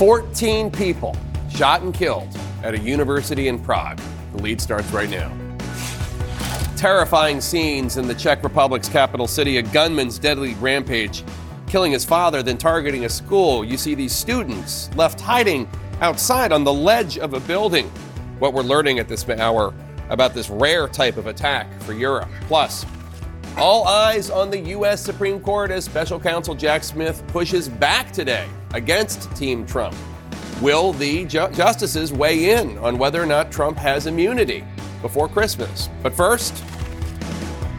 14 people shot and killed at a university in Prague. The lead starts right now. Terrifying scenes in the Czech Republic's capital city, a gunman's deadly rampage, killing his father, then targeting a school. You see these students left hiding outside on the ledge of a building. What we're learning at this hour about this rare type of attack for Europe. Plus, all eyes on the U.S. Supreme Court as special counsel Jack Smith pushes back today against Team Trump. Will the ju- justices weigh in on whether or not Trump has immunity before Christmas? But first,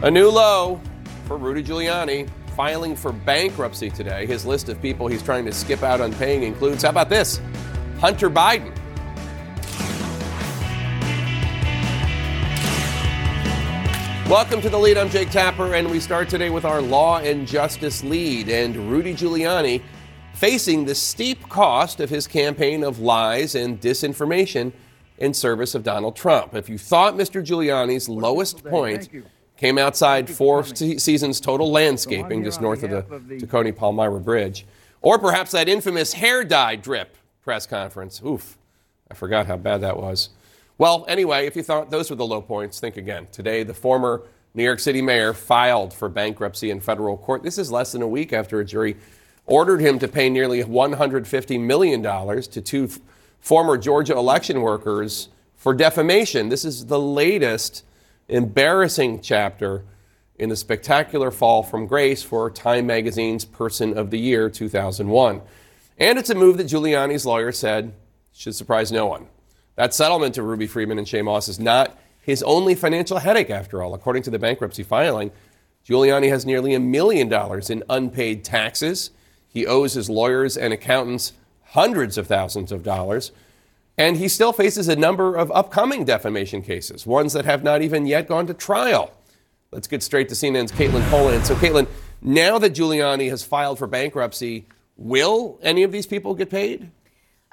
a new low for Rudy Giuliani filing for bankruptcy today. His list of people he's trying to skip out on paying includes, how about this? Hunter Biden. Welcome to the lead. I'm Jake Tapper, and we start today with our law and justice lead and Rudy Giuliani facing the steep cost of his campaign of lies and disinformation in service of Donald Trump. If you thought Mr. Giuliani's lowest point came outside Four Seasons Total Landscaping just north of the, Tacony Palmyra Bridge, or perhaps that infamous hair dye drip press conference. Oof, I forgot how bad that was. Well, anyway, if you thought those were the low points, think again. Today, the former New York City mayor filed for bankruptcy in federal court. This is less than a week after a jury ordered him to pay nearly $150 million to two f- former Georgia election workers for defamation. This is the latest embarrassing chapter in the spectacular fall from grace for Time Magazine's Person of the Year 2001. And it's a move that Giuliani's lawyer said should surprise no one. That settlement to Ruby Freeman and Shaye Moss is not his only financial headache, after all. According to the bankruptcy filing, Giuliani has nearly a million dollars in unpaid taxes. He owes his lawyers and accountants hundreds of thousands of dollars. And he still faces a number of upcoming defamation cases, ones that have not even yet gone to trial. Let's get straight to CNN's Katelyn Polantz. So, Katelyn, now that Giuliani has filed for bankruptcy, will any of these people get paid?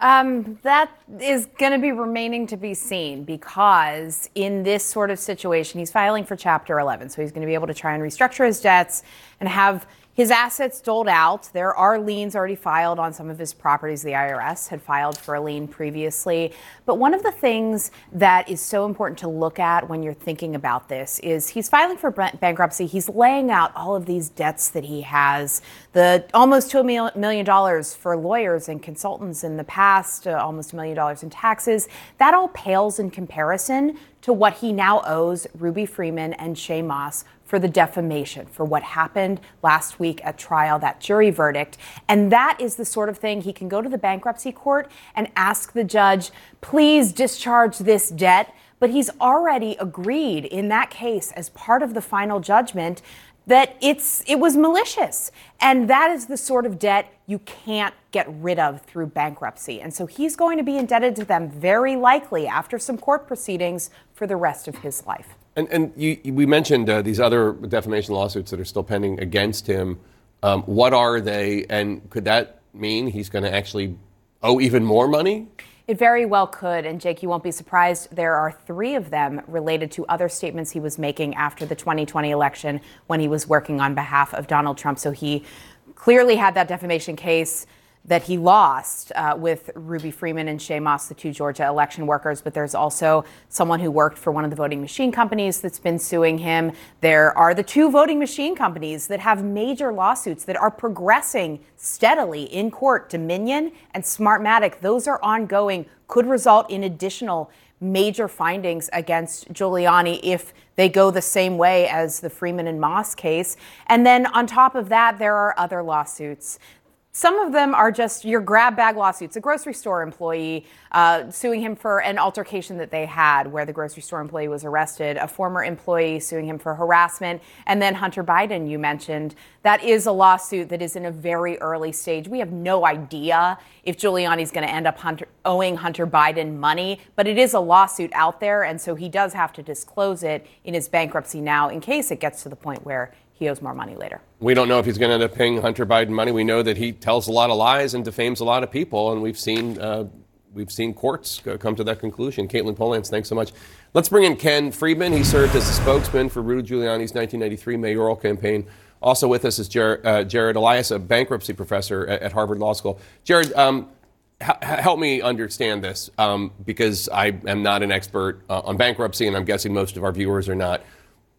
Um, that is going to be remaining to be seen because in this sort of situation, he's filing for Chapter 11. So he's going to be able to try and restructure his debts and have his assets doled out. There are liens already filed on some of his properties. The IRS had filed for a lien previously. But one of the things that is so important to look at when you're thinking about this is he's filing for bankruptcy. He's laying out all of these debts that he has, the almost $2 million for lawyers and consultants in the past, uh, almost a million dollars in taxes. That all pales in comparison to what he now owes Ruby Freeman and Shaye Moss for the defamation, for what happened last week at trial, that jury verdict. And that is the sort of thing he can go to the bankruptcy court and ask the judge, please discharge this debt. But he's already agreed in that case as part of the final judgment that it's it was malicious and that is the sort of debt you can't get rid of through bankruptcy and so he's going to be indebted to them very likely after some court proceedings for the rest of his life and, we mentioned uh, these other defamation lawsuits that are still pending against him. Um, what are they, and could that mean he's going to actually owe even more money? It very well could. And Jake, you won't be surprised. There are three of them related to other statements he was making after the 2020 election when he was working on behalf of Donald Trump. So he clearly had that defamation case that he lost uh, with Ruby Freeman and Shaye Moss, the two Georgia election workers. But there's also someone who worked for one of the voting machine companies that's been suing him. There are the two voting machine companies that have major lawsuits that are progressing steadily in court Dominion and Smartmatic. Those are ongoing, could result in additional major findings against Giuliani if they go the same way as the Freeman and Moss case. And then on top of that, there are other lawsuits some of them are just your grab bag lawsuits. A grocery store employee uh, suing him for an altercation that they had where the grocery store employee was arrested, a former employee suing him for harassment, and then Hunter Biden, you mentioned. That is a lawsuit that is in a very early stage. We have no idea if Giuliani's going to end up Hunter, owing Hunter Biden money, but it is a lawsuit out there, and so he does have to disclose it in his bankruptcy now in case it gets to the point where he owes more money later. We don't know if he's going to end up paying Hunter Biden money. We know that he tells a lot of lies and defames a lot of people, and we've seen uh, we've seen courts come to that conclusion. Katelyn Polantz, thanks so much. Let's bring in Ken Frydman. He served as a spokesman for Rudy Giuliani's 1993 mayoral campaign. Also with us is Jared, uh, Jared Ellias, a bankruptcy professor at, at, Harvard Law School. Jared, um, help me understand this um, because I am not an expert uh, on bankruptcy, and I'm guessing most of our viewers are not.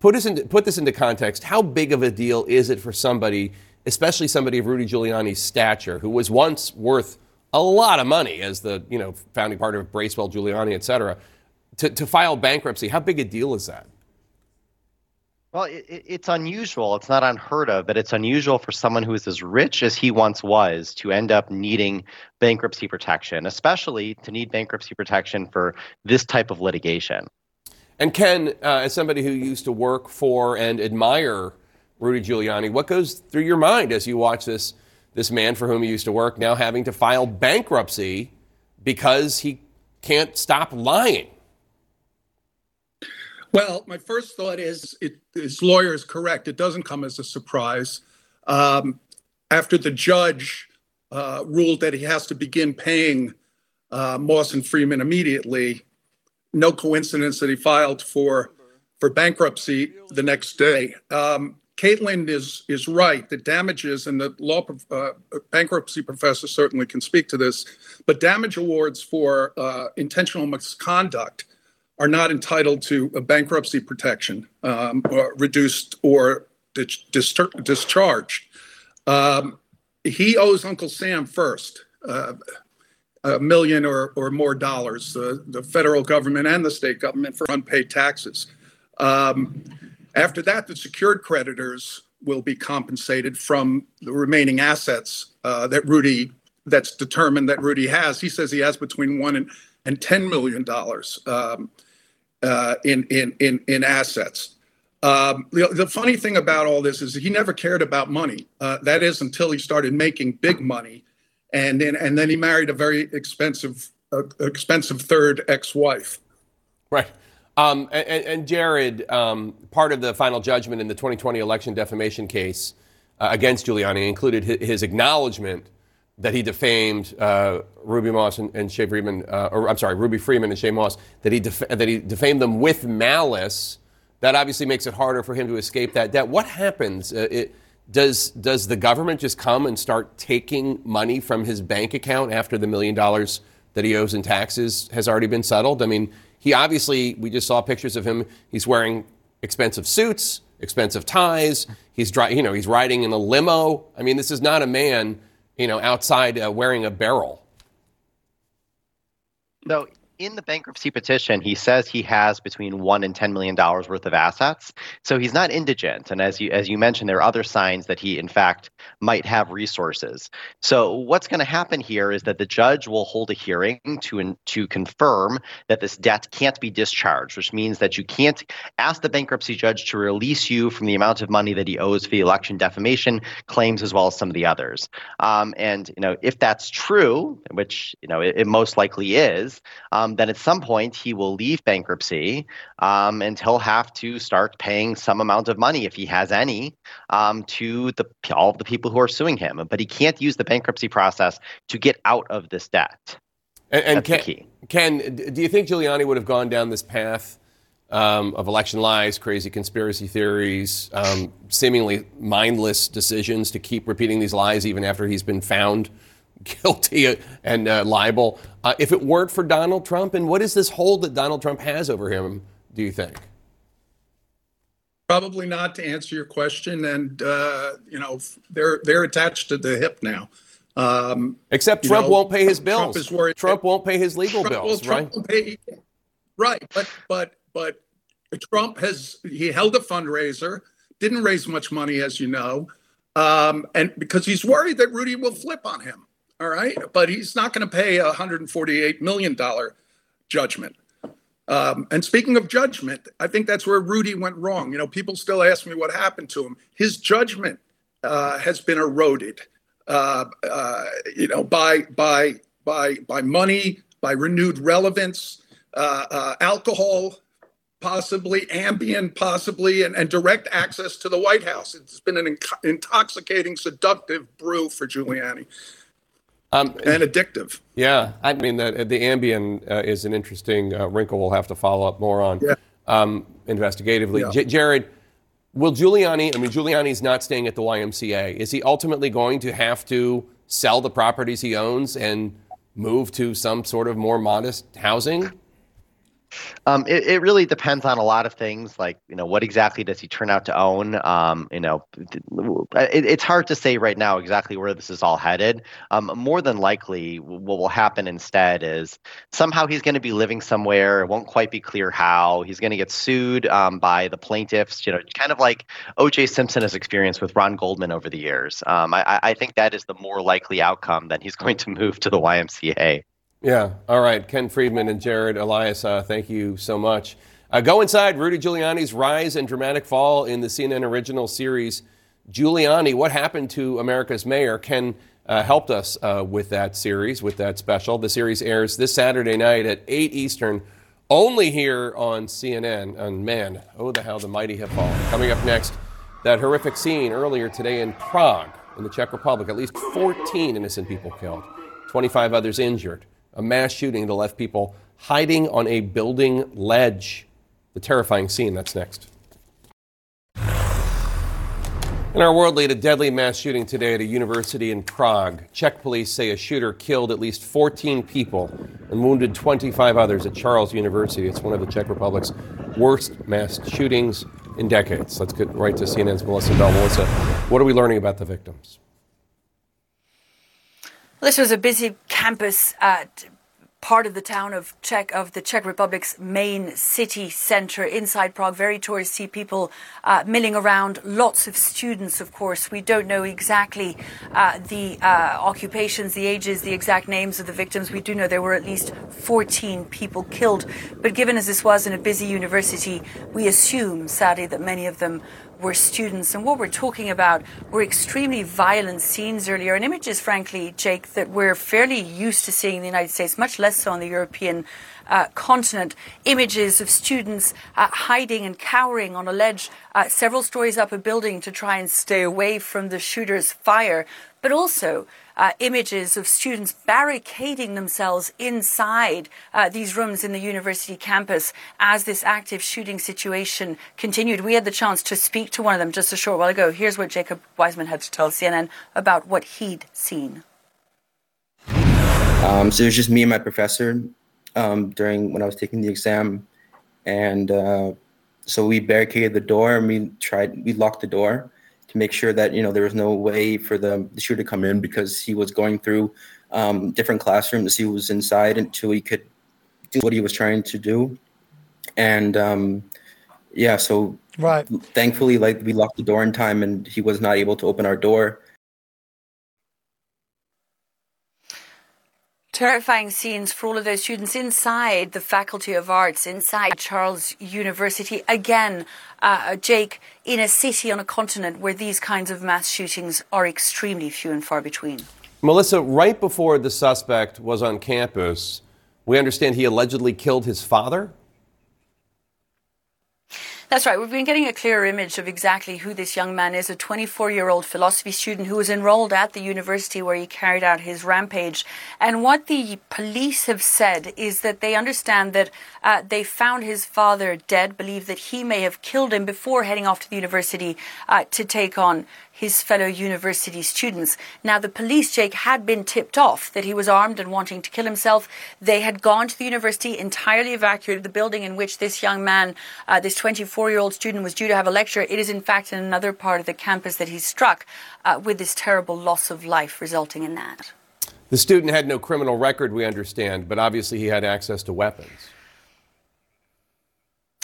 Put, us into, put this into context. How big of a deal is it for somebody, especially somebody of Rudy Giuliani's stature, who was once worth a lot of money as the you know founding partner of Bracewell, Giuliani, et cetera, to, to file bankruptcy? How big a deal is that? Well, it, it's unusual. It's not unheard of, but it's unusual for someone who is as rich as he once was to end up needing bankruptcy protection, especially to need bankruptcy protection for this type of litigation. And Ken, uh, as somebody who used to work for and admire Rudy Giuliani, what goes through your mind as you watch this this man for whom you used to work now having to file bankruptcy because he can't stop lying? Well, my first thought is it, his lawyer is correct. It doesn't come as a surprise. Um, after the judge uh, ruled that he has to begin paying uh, Moss and Freeman immediately, no coincidence that he filed for for bankruptcy the next day. Um, Katelyn is is right. The damages and the law uh, bankruptcy professor certainly can speak to this, but damage awards for uh, intentional misconduct are not entitled to a bankruptcy protection, um, or reduced or dis- discharged. Um, he owes Uncle Sam first. Uh, a million or, or more dollars, the, the federal government and the state government for unpaid taxes. Um, after that, the secured creditors will be compensated from the remaining assets uh, that Rudy, that's determined that Rudy has. He says he has between one and, and $10 million um, uh, in, in, in, in assets. Um, the, the, funny thing about all this is he never cared about money. Uh, that is until he started making big money and then and then he married a very expensive uh, expensive third ex-wife. Right. Um, and, and, Jared, um, part of the final judgment in the 2020 election defamation case uh, against Giuliani included his, his, acknowledgement that he defamed uh, Ruby Moss and, and Shaye Freeman, uh, or I'm sorry, Ruby Freeman and Shaye Moss, that he, def- that he defamed them with malice. That obviously makes it harder for him to escape that debt. What happens? Uh, it, does does the government just come and start taking money from his bank account after the million dollars that he owes in taxes has already been settled? I mean, he obviously we just saw pictures of him. He's wearing expensive suits, expensive ties. He's dry, you know, he's riding in a limo. I mean, this is not a man, you know, outside uh, wearing a barrel. No, in the bankruptcy petition, he says he has between one and ten million dollars worth of assets. So he's not indigent, and as you as you mentioned, there are other signs that he, in fact, might have resources. So what's going to happen here is that the judge will hold a hearing to to confirm that this debt can't be discharged, which means that you can't ask the bankruptcy judge to release you from the amount of money that he owes for the election defamation claims, as well as some of the others. Um, and you know, if that's true, which you know it, it most likely is. Um, um, then at some point he will leave bankruptcy um, and he'll have to start paying some amount of money, if he has any, um, to the all of the people who are suing him. But he can't use the bankruptcy process to get out of this debt. And, and Ken, Ken, do you think Giuliani would have gone down this path? Um, of election lies, crazy conspiracy theories, um, seemingly mindless decisions to keep repeating these lies even after he's been found guilty and uh, liable. Uh, if it weren't for Donald Trump, and what is this hold that Donald Trump has over him, do you think? Probably not to answer your question. And, uh, you know, they're, they're attached to the hip now. Um, Except Trump know, won't pay his bills. Trump, is worried Trump won't pay his legal Trump, bills, well, right? Pay, right. But, but, but Trump has, he held a fundraiser, didn't raise much money, as you know. Um, and because he's worried that Rudy will flip on him. All right. But he's not going to pay a $148 million judgment. Um, and speaking of judgment, I think that's where Rudy went wrong. You know, people still ask me what happened to him. His judgment uh, has been eroded, uh, uh, you know, by by by by money, by renewed relevance, uh, uh, alcohol, possibly Ambien, possibly, and, and, direct access to the White House. It's been an intoxicating, seductive brew for Giuliani. Um, and addictive. Yeah, I mean the, the Ambien uh, is an interesting uh, wrinkle. We'll have to follow up more on yeah. um, investigatively. Yeah. J- Jared, will Giuliani? I mean, Giuliani's not staying at the YMCA. Is he ultimately going to have to sell the properties he owns and move to some sort of more modest housing? Um, it, it really depends on a lot of things, like you know, what exactly does he turn out to own? Um, you know, it, it's hard to say right now exactly where this is all headed. Um, more than likely, what will happen instead is somehow he's going to be living somewhere. It won't quite be clear how. He's going to get sued um, by the plaintiffs. You know, kind of like O.J. Simpson has experienced with Ron Goldman over the years. Um, I, I think that is the more likely outcome than he's going to move to the YMCA. Yeah. All right. Ken Frydman and Jared Ellias, uh, thank you so much. Uh, go inside Rudy Giuliani's rise and dramatic fall in the CNN original series. Giuliani, what happened to America's mayor? Ken uh, helped us uh, with that series, with that special. The series airs this Saturday night at 8 Eastern, only here on CNN. And man, oh, the how the mighty have fallen. Coming up next, that horrific scene earlier today in Prague, in the Czech Republic. At least 14 innocent people killed, 25 others injured a mass shooting that left people hiding on a building ledge. The terrifying scene, that's next. In our world lead, a deadly mass shooting today at a university in Prague. Czech police say a shooter killed at least 14 people and wounded 25 others at Charles University. It's one of the Czech Republic's worst mass shootings in decades. Let's get right to CNN's Melissa Bell. Melissa, what are we learning about the victims? This was a busy campus at part of the town of Czech of the Czech Republic's main city center inside Prague. Very touristy people uh, milling around. Lots of students, of course. We don't know exactly uh, the uh, occupations, the ages, the exact names of the victims. We do know there were at least 14 people killed. But given as this was in a busy university, we assume, sadly, that many of them were students. And what we're talking about were extremely violent scenes earlier, and images, frankly, Jake, that we're fairly used to seeing in the United States, much less so on the European uh, continent. Images of students uh, hiding and cowering on a ledge uh, several stories up a building to try and stay away from the shooter's fire, but also uh, images of students barricading themselves inside uh, these rooms in the university campus as this active shooting situation continued. We had the chance to speak to one of them just a short while ago. Here's what Jacob Weisman had to tell CNN about what he'd seen. Um, so it was just me and my professor um, during when I was taking the exam, and uh, so we barricaded the door and we tried we locked the door to make sure that you know there was no way for the, the shooter to come in because he was going through um, different classrooms. He was inside until he could do what he was trying to do, and um, yeah, so right. Thankfully, like we locked the door in time, and he was not able to open our door. Terrifying scenes for all of those students inside the Faculty of Arts, inside Charles University. Again, uh, Jake, in a city on a continent where these kinds of mass shootings are extremely few and far between. Melissa, right before the suspect was on campus, we understand he allegedly killed his father? That's right. We've been getting a clearer image of exactly who this young man is a 24 year old philosophy student who was enrolled at the university where he carried out his rampage. And what the police have said is that they understand that uh, they found his father dead, believe that he may have killed him before heading off to the university uh, to take on his fellow university students. Now, the police, Jake, had been tipped off that he was armed and wanting to kill himself. They had gone to the university, entirely evacuated the building in which this young man, uh, this 24 year old student, was due to have a lecture. It is, in fact, in another part of the campus that he struck uh, with this terrible loss of life resulting in that. The student had no criminal record, we understand, but obviously he had access to weapons.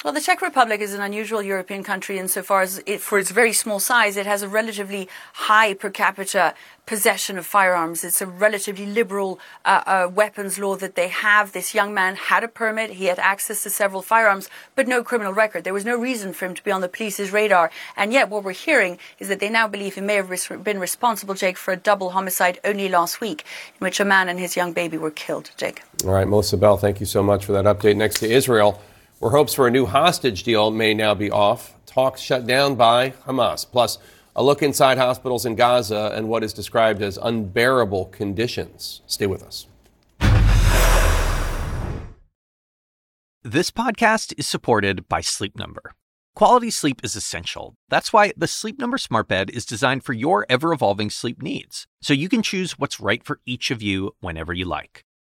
Well, the Czech Republic is an unusual European country insofar as, it, for its very small size, it has a relatively high per capita possession of firearms. It's a relatively liberal uh, uh, weapons law that they have. This young man had a permit, he had access to several firearms, but no criminal record. There was no reason for him to be on the police's radar. And yet, what we're hearing is that they now believe he may have res- been responsible, Jake, for a double homicide only last week, in which a man and his young baby were killed. Jake. All right, Melissa Bell, thank you so much for that update. Next to Israel where hopes for a new hostage deal may now be off. Talks shut down by Hamas. Plus, a look inside hospitals in Gaza and what is described as unbearable conditions. Stay with us. This podcast is supported by Sleep Number. Quality sleep is essential. That's why the Sleep Number Smart Bed is designed for your ever evolving sleep needs, so you can choose what's right for each of you whenever you like.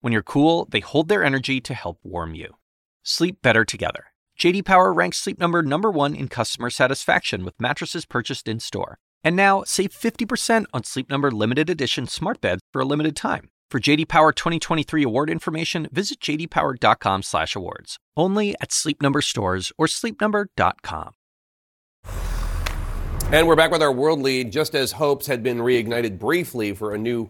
When you're cool, they hold their energy to help warm you. Sleep better together. JD Power ranks Sleep Number number 1 in customer satisfaction with mattresses purchased in store. And now, save 50% on Sleep Number limited edition smart beds for a limited time. For JD Power 2023 award information, visit jdpower.com/awards. Only at Sleep Number stores or sleepnumber.com. And we're back with our world lead. Just as hopes had been reignited briefly for a new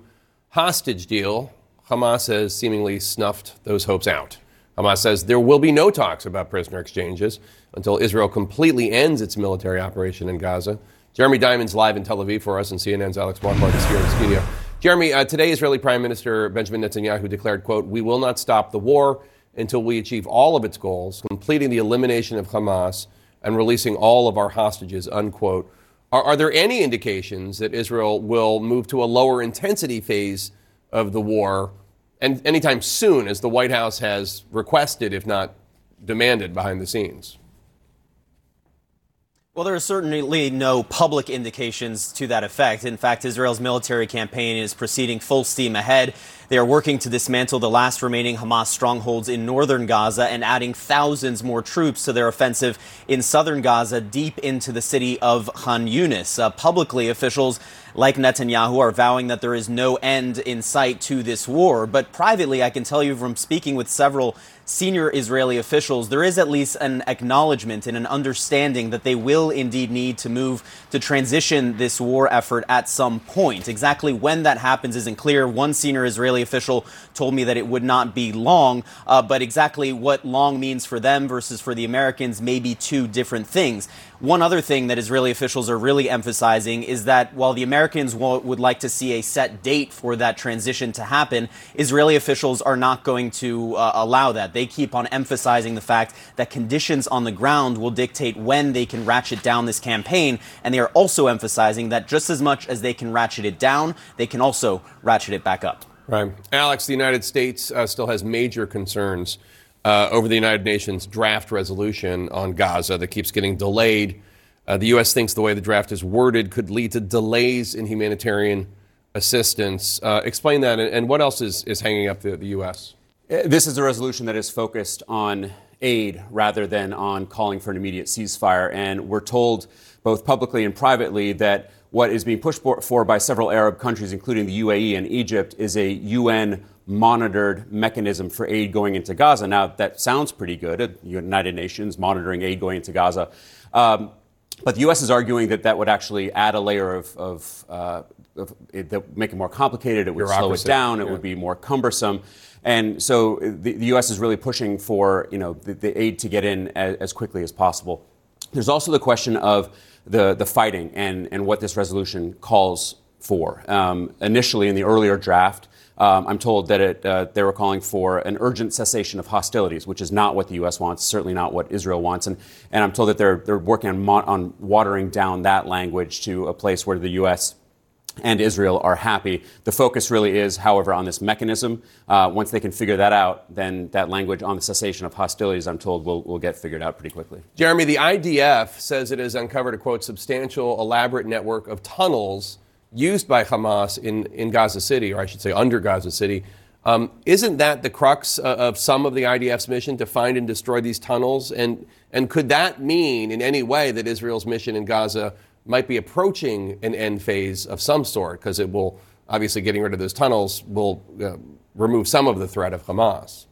hostage deal, Hamas has seemingly snuffed those hopes out. Hamas says there will be no talks about prisoner exchanges until Israel completely ends its military operation in Gaza. Jeremy Diamond's live in Tel Aviv for us, and CNN's Alex Marquardt is here in the studio. Jeremy, uh, today Israeli Prime Minister Benjamin Netanyahu declared, quote, we will not stop the war until we achieve all of its goals, completing the elimination of Hamas and releasing all of our hostages, unquote. Are, are there any indications that Israel will move to a lower intensity phase of the war and anytime soon, as the White House has requested, if not demanded, behind the scenes? Well, there are certainly no public indications to that effect. In fact, Israel's military campaign is proceeding full steam ahead. They are working to dismantle the last remaining Hamas strongholds in northern Gaza and adding thousands more troops to their offensive in southern Gaza, deep into the city of Khan Yunis. Uh, publicly, officials like Netanyahu are vowing that there is no end in sight to this war. But privately, I can tell you from speaking with several senior Israeli officials, there is at least an acknowledgement and an understanding that they will indeed need to move to transition this war effort at some point. Exactly when that happens isn't clear. One senior Israeli official told me that it would not be long, uh, but exactly what long means for them versus for the Americans may be two different things. One other thing that Israeli officials are really emphasizing is that while the Americans would like to see a set date for that transition to happen, Israeli officials are not going to uh, allow that. They keep on emphasizing the fact that conditions on the ground will dictate when they can ratchet down this campaign, and they are also emphasizing that just as much as they can ratchet it down, they can also ratchet it back up. Right. Alex, the United States uh, still has major concerns uh, over the United Nations draft resolution on Gaza that keeps getting delayed. Uh, the U.S. thinks the way the draft is worded could lead to delays in humanitarian assistance. Uh, explain that, and, and, what else is, is hanging up the, the U.S.? Uh, this is a resolution that is focused on aid rather than on calling for an immediate ceasefire. And we're told, both publicly and privately, that what is being pushed for by several Arab countries, including the UAE and Egypt, is a UN monitored mechanism for aid going into Gaza. Now, that sounds pretty good, United Nations monitoring aid going into Gaza. Um, but the U.S. is arguing that that would actually add a layer of, of, uh, of it, that would make it more complicated. It would slow it down. It yeah. would be more cumbersome. And so the, the, U.S. is really pushing for you know the, the aid to get in as, as, quickly as possible. There's also the question of the, the fighting and, and what this resolution calls for. Um, initially, in the earlier draft, um, I'm told that it, uh, they were calling for an urgent cessation of hostilities, which is not what the U.S. wants, certainly not what Israel wants. And, and I'm told that they're, they're working on, mo- on watering down that language to a place where the U.S. and Israel are happy. The focus really is, however, on this mechanism. Uh, once they can figure that out, then that language on the cessation of hostilities, I'm told, will, will get figured out pretty quickly. Jeremy, the IDF says it has uncovered a quote substantial, elaborate network of tunnels used by Hamas in, in Gaza City, or I should say under Gaza City. Um, isn't that the crux uh, of some of the IDF's mission to find and destroy these tunnels? And, and could that mean in any way that Israel's mission in Gaza might be approaching an end phase of some sort? Because it will, obviously, getting rid of those tunnels will uh, remove some of the threat of Hamas.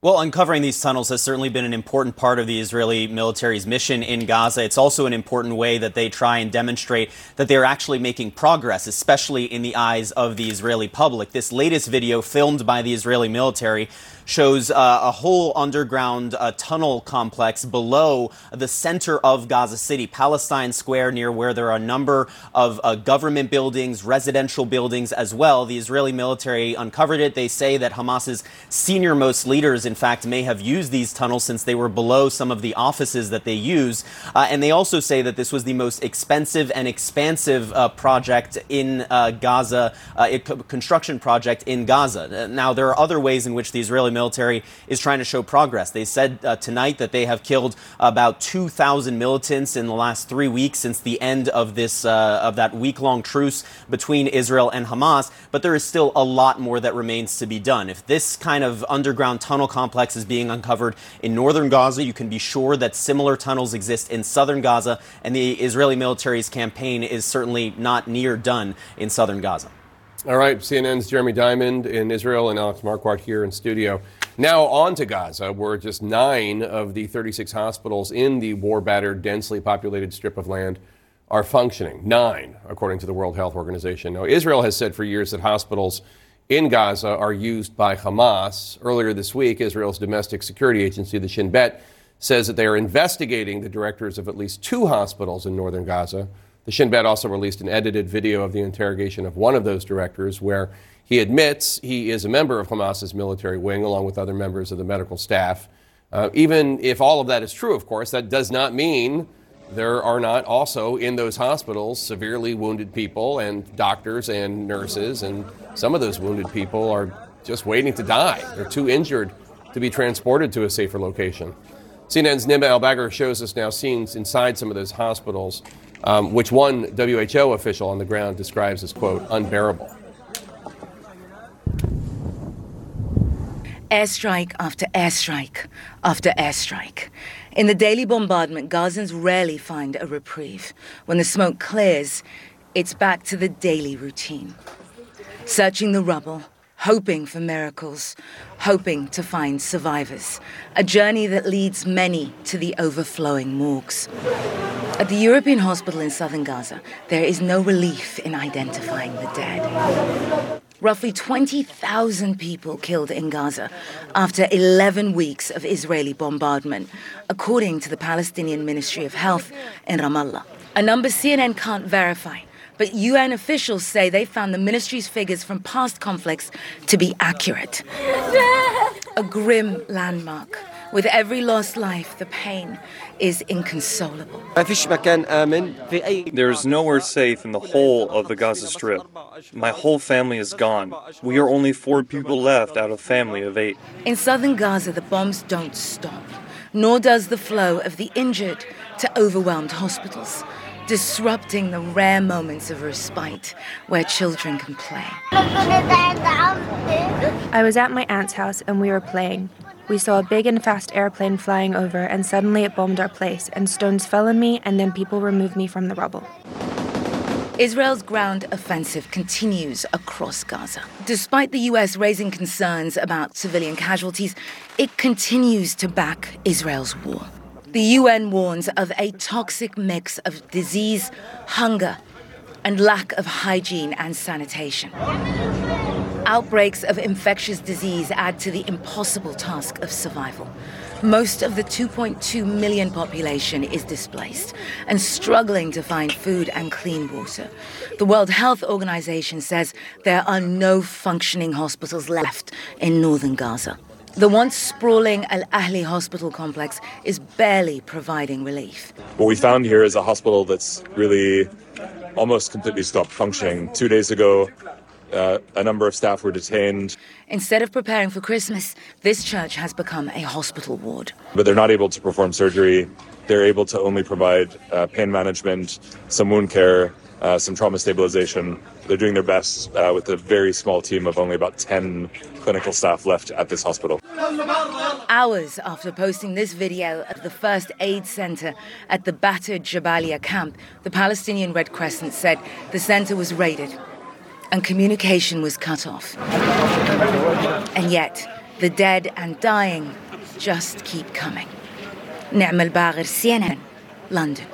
Well, uncovering these tunnels has certainly been an important part of the Israeli military's mission in Gaza. It's also an important way that they try and demonstrate that they're actually making progress, especially in the eyes of the Israeli public. This latest video, filmed by the Israeli military, shows uh, a whole underground uh, tunnel complex below the center of Gaza City, Palestine Square, near where there are a number of uh, government buildings, residential buildings as well. The Israeli military uncovered it. They say that Hamas's senior most leaders, in fact, may have used these tunnels since they were below some of the offices that they use. Uh, and they also say that this was the most expensive and expansive uh, project in uh, Gaza, construction project in Gaza. Now, there are other ways in which the Israeli military is trying to show progress. They said uh, tonight that they have killed about 2,000 militants in the last three weeks since the end of this uh, of that week-long truce between Israel and Hamas. But there is still a lot more that remains to be done. If this kind of underground tunnel complex is being uncovered in northern Gaza, you can be sure that similar tunnels exist in southern Gaza, and the Israeli military's campaign is certainly not near done in southern Gaza. All right, CNN's Jeremy Diamond in Israel and Alex Marquardt here in studio. Now on to Gaza, where just nine of the 36 hospitals in the war battered, densely populated strip of land are functioning. Nine, according to the World Health Organization. Now, Israel has said for years that hospitals in Gaza are used by Hamas. Earlier this week, Israel's domestic security agency, the Shin Bet, says that they are investigating the directors of at least two hospitals in northern Gaza the Shin Bet also released an edited video of the interrogation of one of those directors where he admits he is a member of Hamas's military wing along with other members of the medical staff. Uh, even if all of that is true, of course, that does not mean there are not also in those hospitals severely wounded people and doctors and nurses, and some of those wounded people are just waiting to die. They're too injured to be transported to a safer location. CNN's Nima Elbagir shows us now scenes inside some of those hospitals um, which one WHO official on the ground describes as, quote, unbearable. Airstrike after airstrike after airstrike. In the daily bombardment, Gazans rarely find a reprieve. When the smoke clears, it's back to the daily routine. Searching the rubble, hoping for miracles, hoping to find survivors. A journey that leads many to the overflowing morgues. At the European hospital in southern Gaza, there is no relief in identifying the dead. Roughly 20,000 people killed in Gaza after 11 weeks of Israeli bombardment, according to the Palestinian Ministry of Health in Ramallah. A number CNN can't verify, but UN officials say they found the ministry's figures from past conflicts to be accurate. A grim landmark. With every lost life, the pain is inconsolable. There's nowhere safe in the whole of the Gaza Strip. My whole family is gone. We are only four people left out of a family of eight. In southern Gaza, the bombs don't stop, nor does the flow of the injured to overwhelmed hospitals disrupting the rare moments of respite where children can play. I was at my aunt's house and we were playing. We saw a big and fast airplane flying over, and suddenly it bombed our place, and stones fell on me, and then people removed me from the rubble. Israel's ground offensive continues across Gaza. Despite the U.S. raising concerns about civilian casualties, it continues to back Israel's war. The UN warns of a toxic mix of disease, hunger, and lack of hygiene and sanitation. Outbreaks of infectious disease add to the impossible task of survival. Most of the 2.2 million population is displaced and struggling to find food and clean water. The World Health Organization says there are no functioning hospitals left in northern Gaza. The once sprawling Al Ahli hospital complex is barely providing relief. What we found here is a hospital that's really almost completely stopped functioning. Two days ago, uh, a number of staff were detained. Instead of preparing for Christmas, this church has become a hospital ward. But they're not able to perform surgery. They're able to only provide uh, pain management, some wound care, uh, some trauma stabilization. They're doing their best uh, with a very small team of only about 10 clinical staff left at this hospital. Hours after posting this video of the first aid center at the battered Jabalia camp, the Palestinian Red Crescent said the center was raided and communication was cut off. And yet, The dead and dying just keep coming. Nima Elbagir, CNN, London.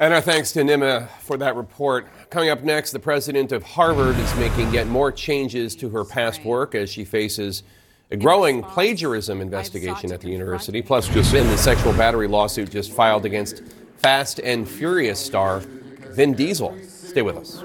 And our thanks to Nima for that report. Coming up next, the president of Harvard is making yet more changes to her past work as she faces a growing plagiarism investigation at the university. Plus, just in the sexual battery lawsuit just filed against Fast and Furious star Vin Diesel. Stay with us.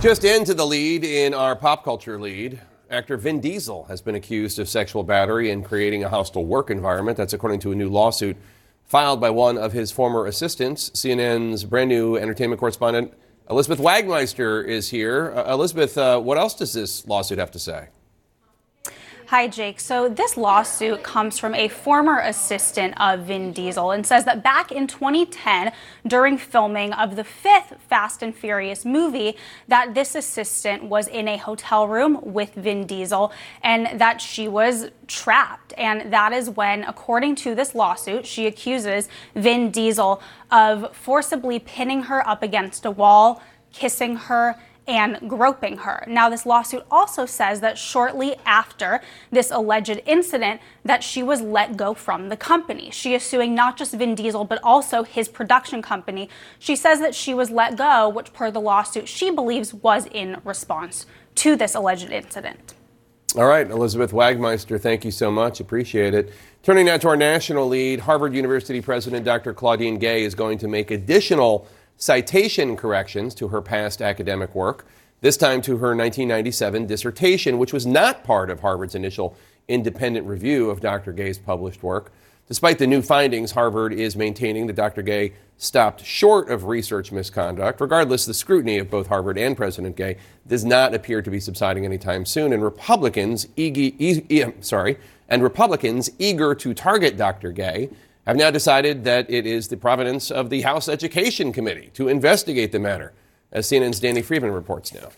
Just into the lead in our pop culture lead. Actor Vin Diesel has been accused of sexual battery and creating a hostile work environment. That's according to a new lawsuit filed by one of his former assistants. CNN's brand new entertainment correspondent Elizabeth Wagmeister is here. Uh, Elizabeth, uh, what else does this lawsuit have to say? Hi, Jake. So, this lawsuit comes from a former assistant of Vin Diesel and says that back in 2010, during filming of the fifth Fast and Furious movie, that this assistant was in a hotel room with Vin Diesel and that she was trapped. And that is when, according to this lawsuit, she accuses Vin Diesel of forcibly pinning her up against a wall, kissing her, and groping her. Now this lawsuit also says that shortly after this alleged incident that she was let go from the company. She is suing not just Vin Diesel but also his production company. She says that she was let go, which per the lawsuit she believes was in response to this alleged incident. All right, Elizabeth Wagmeister, thank you so much. Appreciate it. Turning now to our national lead, Harvard University President Dr. Claudine Gay is going to make additional citation corrections to her past academic work, this time to her 1997 dissertation, which was not part of Harvard's initial independent review of Dr. Gay's published work. Despite the new findings, Harvard is maintaining that Dr. Gay stopped short of research misconduct. Regardless, the scrutiny of both Harvard and President Gay does not appear to be subsiding anytime soon, and Republicans, e- e- sorry, and Republicans eager to target Dr. Gay have now decided that it is the providence of the House Education Committee to investigate the matter, as CNN's Danny Freeman reports now.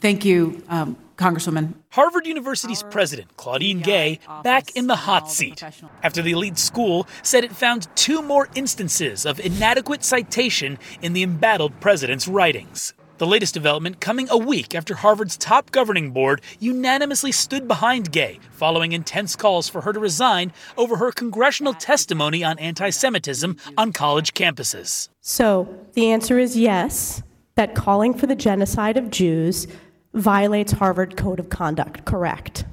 Thank you, um, Congresswoman. Harvard University's president, Claudine Gay, back in the hot seat after the elite school said it found two more instances of inadequate citation in the embattled president's writings. The latest development coming a week after Harvard's top governing board unanimously stood behind Gay, following intense calls for her to resign over her congressional testimony on anti Semitism on college campuses. So the answer is yes, that calling for the genocide of Jews violates Harvard Code of Conduct, correct?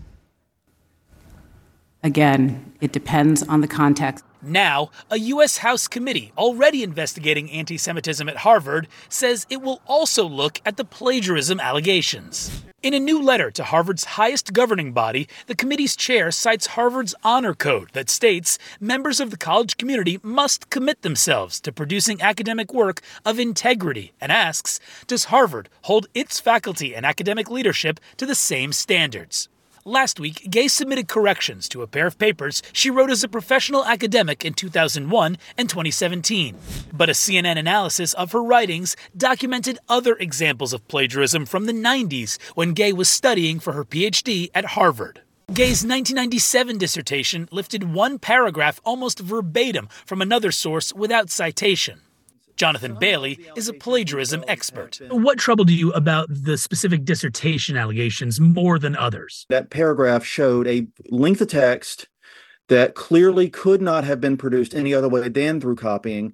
Again, it depends on the context. Now, a U.S. House committee already investigating anti Semitism at Harvard says it will also look at the plagiarism allegations. In a new letter to Harvard's highest governing body, the committee's chair cites Harvard's honor code that states members of the college community must commit themselves to producing academic work of integrity and asks Does Harvard hold its faculty and academic leadership to the same standards? Last week, Gay submitted corrections to a pair of papers she wrote as a professional academic in 2001 and 2017. But a CNN analysis of her writings documented other examples of plagiarism from the 90s when Gay was studying for her PhD at Harvard. Gay's 1997 dissertation lifted one paragraph almost verbatim from another source without citation. Jonathan Bailey is a plagiarism expert. What troubled you about the specific dissertation allegations more than others? That paragraph showed a length of text that clearly could not have been produced any other way than through copying,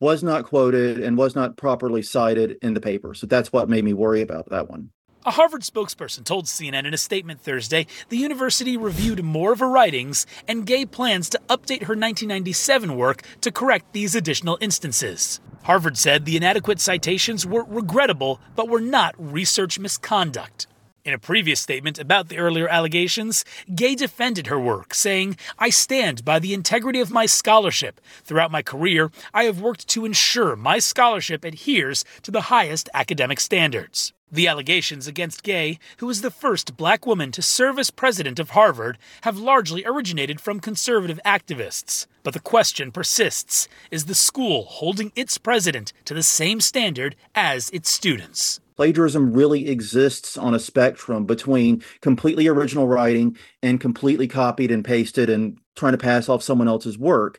was not quoted, and was not properly cited in the paper. So that's what made me worry about that one. A Harvard spokesperson told CNN in a statement Thursday the university reviewed more of her writings and Gay plans to update her 1997 work to correct these additional instances. Harvard said the inadequate citations were regrettable but were not research misconduct. In a previous statement about the earlier allegations, Gay defended her work, saying, I stand by the integrity of my scholarship. Throughout my career, I have worked to ensure my scholarship adheres to the highest academic standards. The allegations against Gay, who was the first black woman to serve as president of Harvard, have largely originated from conservative activists. But the question persists is the school holding its president to the same standard as its students? Plagiarism really exists on a spectrum between completely original writing and completely copied and pasted and trying to pass off someone else's work.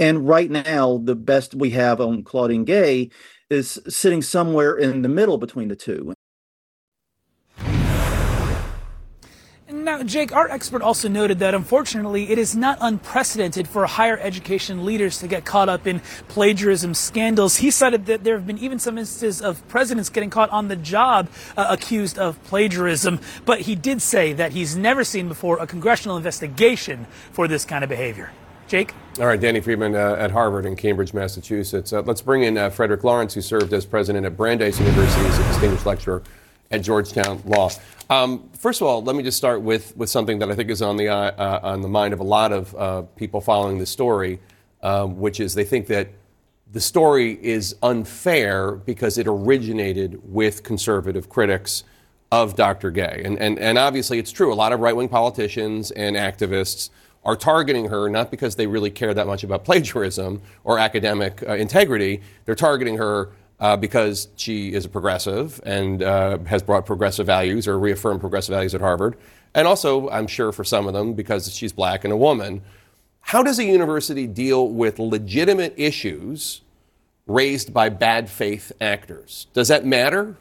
And right now, the best we have on Claudine Gay is sitting somewhere in the middle between the two. Now, Jake, our expert also noted that unfortunately it is not unprecedented for higher education leaders to get caught up in plagiarism scandals. He cited that there have been even some instances of presidents getting caught on the job uh, accused of plagiarism, but he did say that he's never seen before a congressional investigation for this kind of behavior. Jake? All right, Danny Freeman uh, at Harvard in Cambridge, Massachusetts. Uh, let's bring in uh, Frederick Lawrence, who served as president at Brandeis University as a distinguished lecturer at Georgetown Law. Um, first of all, let me just start with, with something that I think is on the, uh, uh, on the mind of a lot of uh, people following the story, um, which is they think that the story is unfair because it originated with conservative critics of Dr. Gay. And, and, and obviously, it's true. A lot of right wing politicians and activists are targeting her not because they really care that much about plagiarism or academic uh, integrity. They're targeting her uh, because she is a progressive and uh, has brought progressive values or reaffirmed progressive values at Harvard. And also, I'm sure for some of them, because she's black and a woman. How does a university deal with legitimate issues raised by bad faith actors? Does that matter?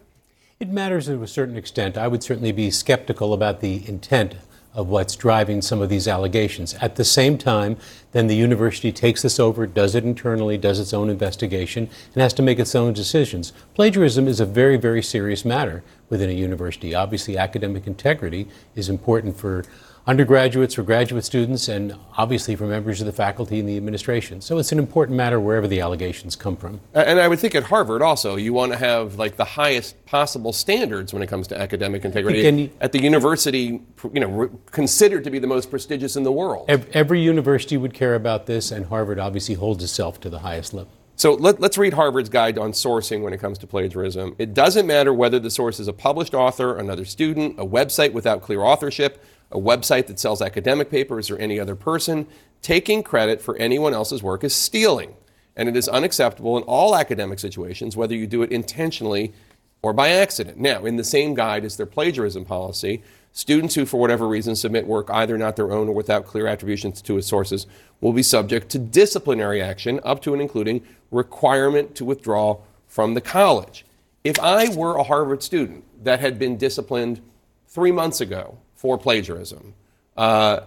It matters to a certain extent. I would certainly be skeptical about the intent of what's driving some of these allegations. At the same time, then the university takes this over, does it internally, does its own investigation, and has to make its own decisions. Plagiarism is a very, very serious matter within a university. Obviously, academic integrity is important for undergraduates, for graduate students, and obviously for members of the faculty and the administration. So it's an important matter wherever the allegations come from. And I would think at Harvard also, you want to have like the highest possible standards when it comes to academic integrity. Any, at the university, you know, considered to be the most prestigious in the world. Every university would care about this, and Harvard obviously holds itself to the highest level. So let, us read Harvard's guide on sourcing when it comes to plagiarism. It doesn't matter whether the source is a published author, another student, a website without clear authorship, a website that sells academic papers, or any other person. Taking credit for anyone else's work is stealing, and it is unacceptable in all academic situations, whether you do it intentionally or by accident. Now, in the same guide is their plagiarism policy. Students who, for whatever reason, submit work either not their own or without clear attributions to its sources will be subject to disciplinary action, up to and including requirement to withdraw from the college. If I were a Harvard student that had been disciplined three months ago for plagiarism, uh,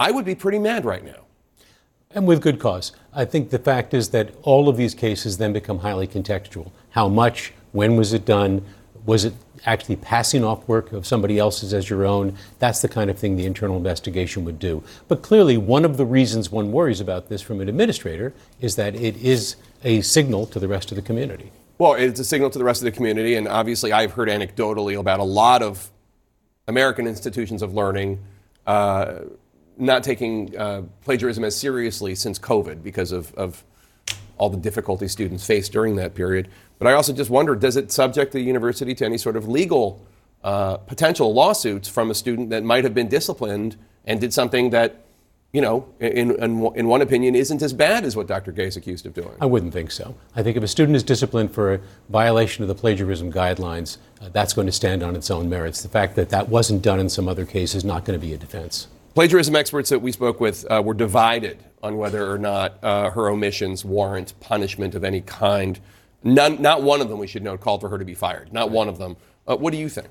I would be pretty mad right now. And with good cause. I think the fact is that all of these cases then become highly contextual. How much, when was it done, was it actually passing off work of somebody else's as your own? That's the kind of thing the internal investigation would do. But clearly, one of the reasons one worries about this from an administrator is that it is a signal to the rest of the community. Well, it's a signal to the rest of the community, and obviously, I've heard anecdotally about a lot of American institutions of learning uh, not taking uh, plagiarism as seriously since COVID because of, of all the difficulties students faced during that period. But I also just wonder does it subject the university to any sort of legal uh, potential lawsuits from a student that might have been disciplined and did something that you know, in, in, in, one opinion, isn't as bad as what Dr. Gay is accused of doing. I wouldn't think so. I think if a student is disciplined for a violation of the plagiarism guidelines, uh, that's going to stand on its own merits. The fact that that wasn't done in some other case is not going to be a defense. Plagiarism experts that we spoke with uh, were divided on whether or not uh, her omissions warrant punishment of any kind. None, not one of them, we should note, called for her to be fired. Not one of them. Uh, what do you think?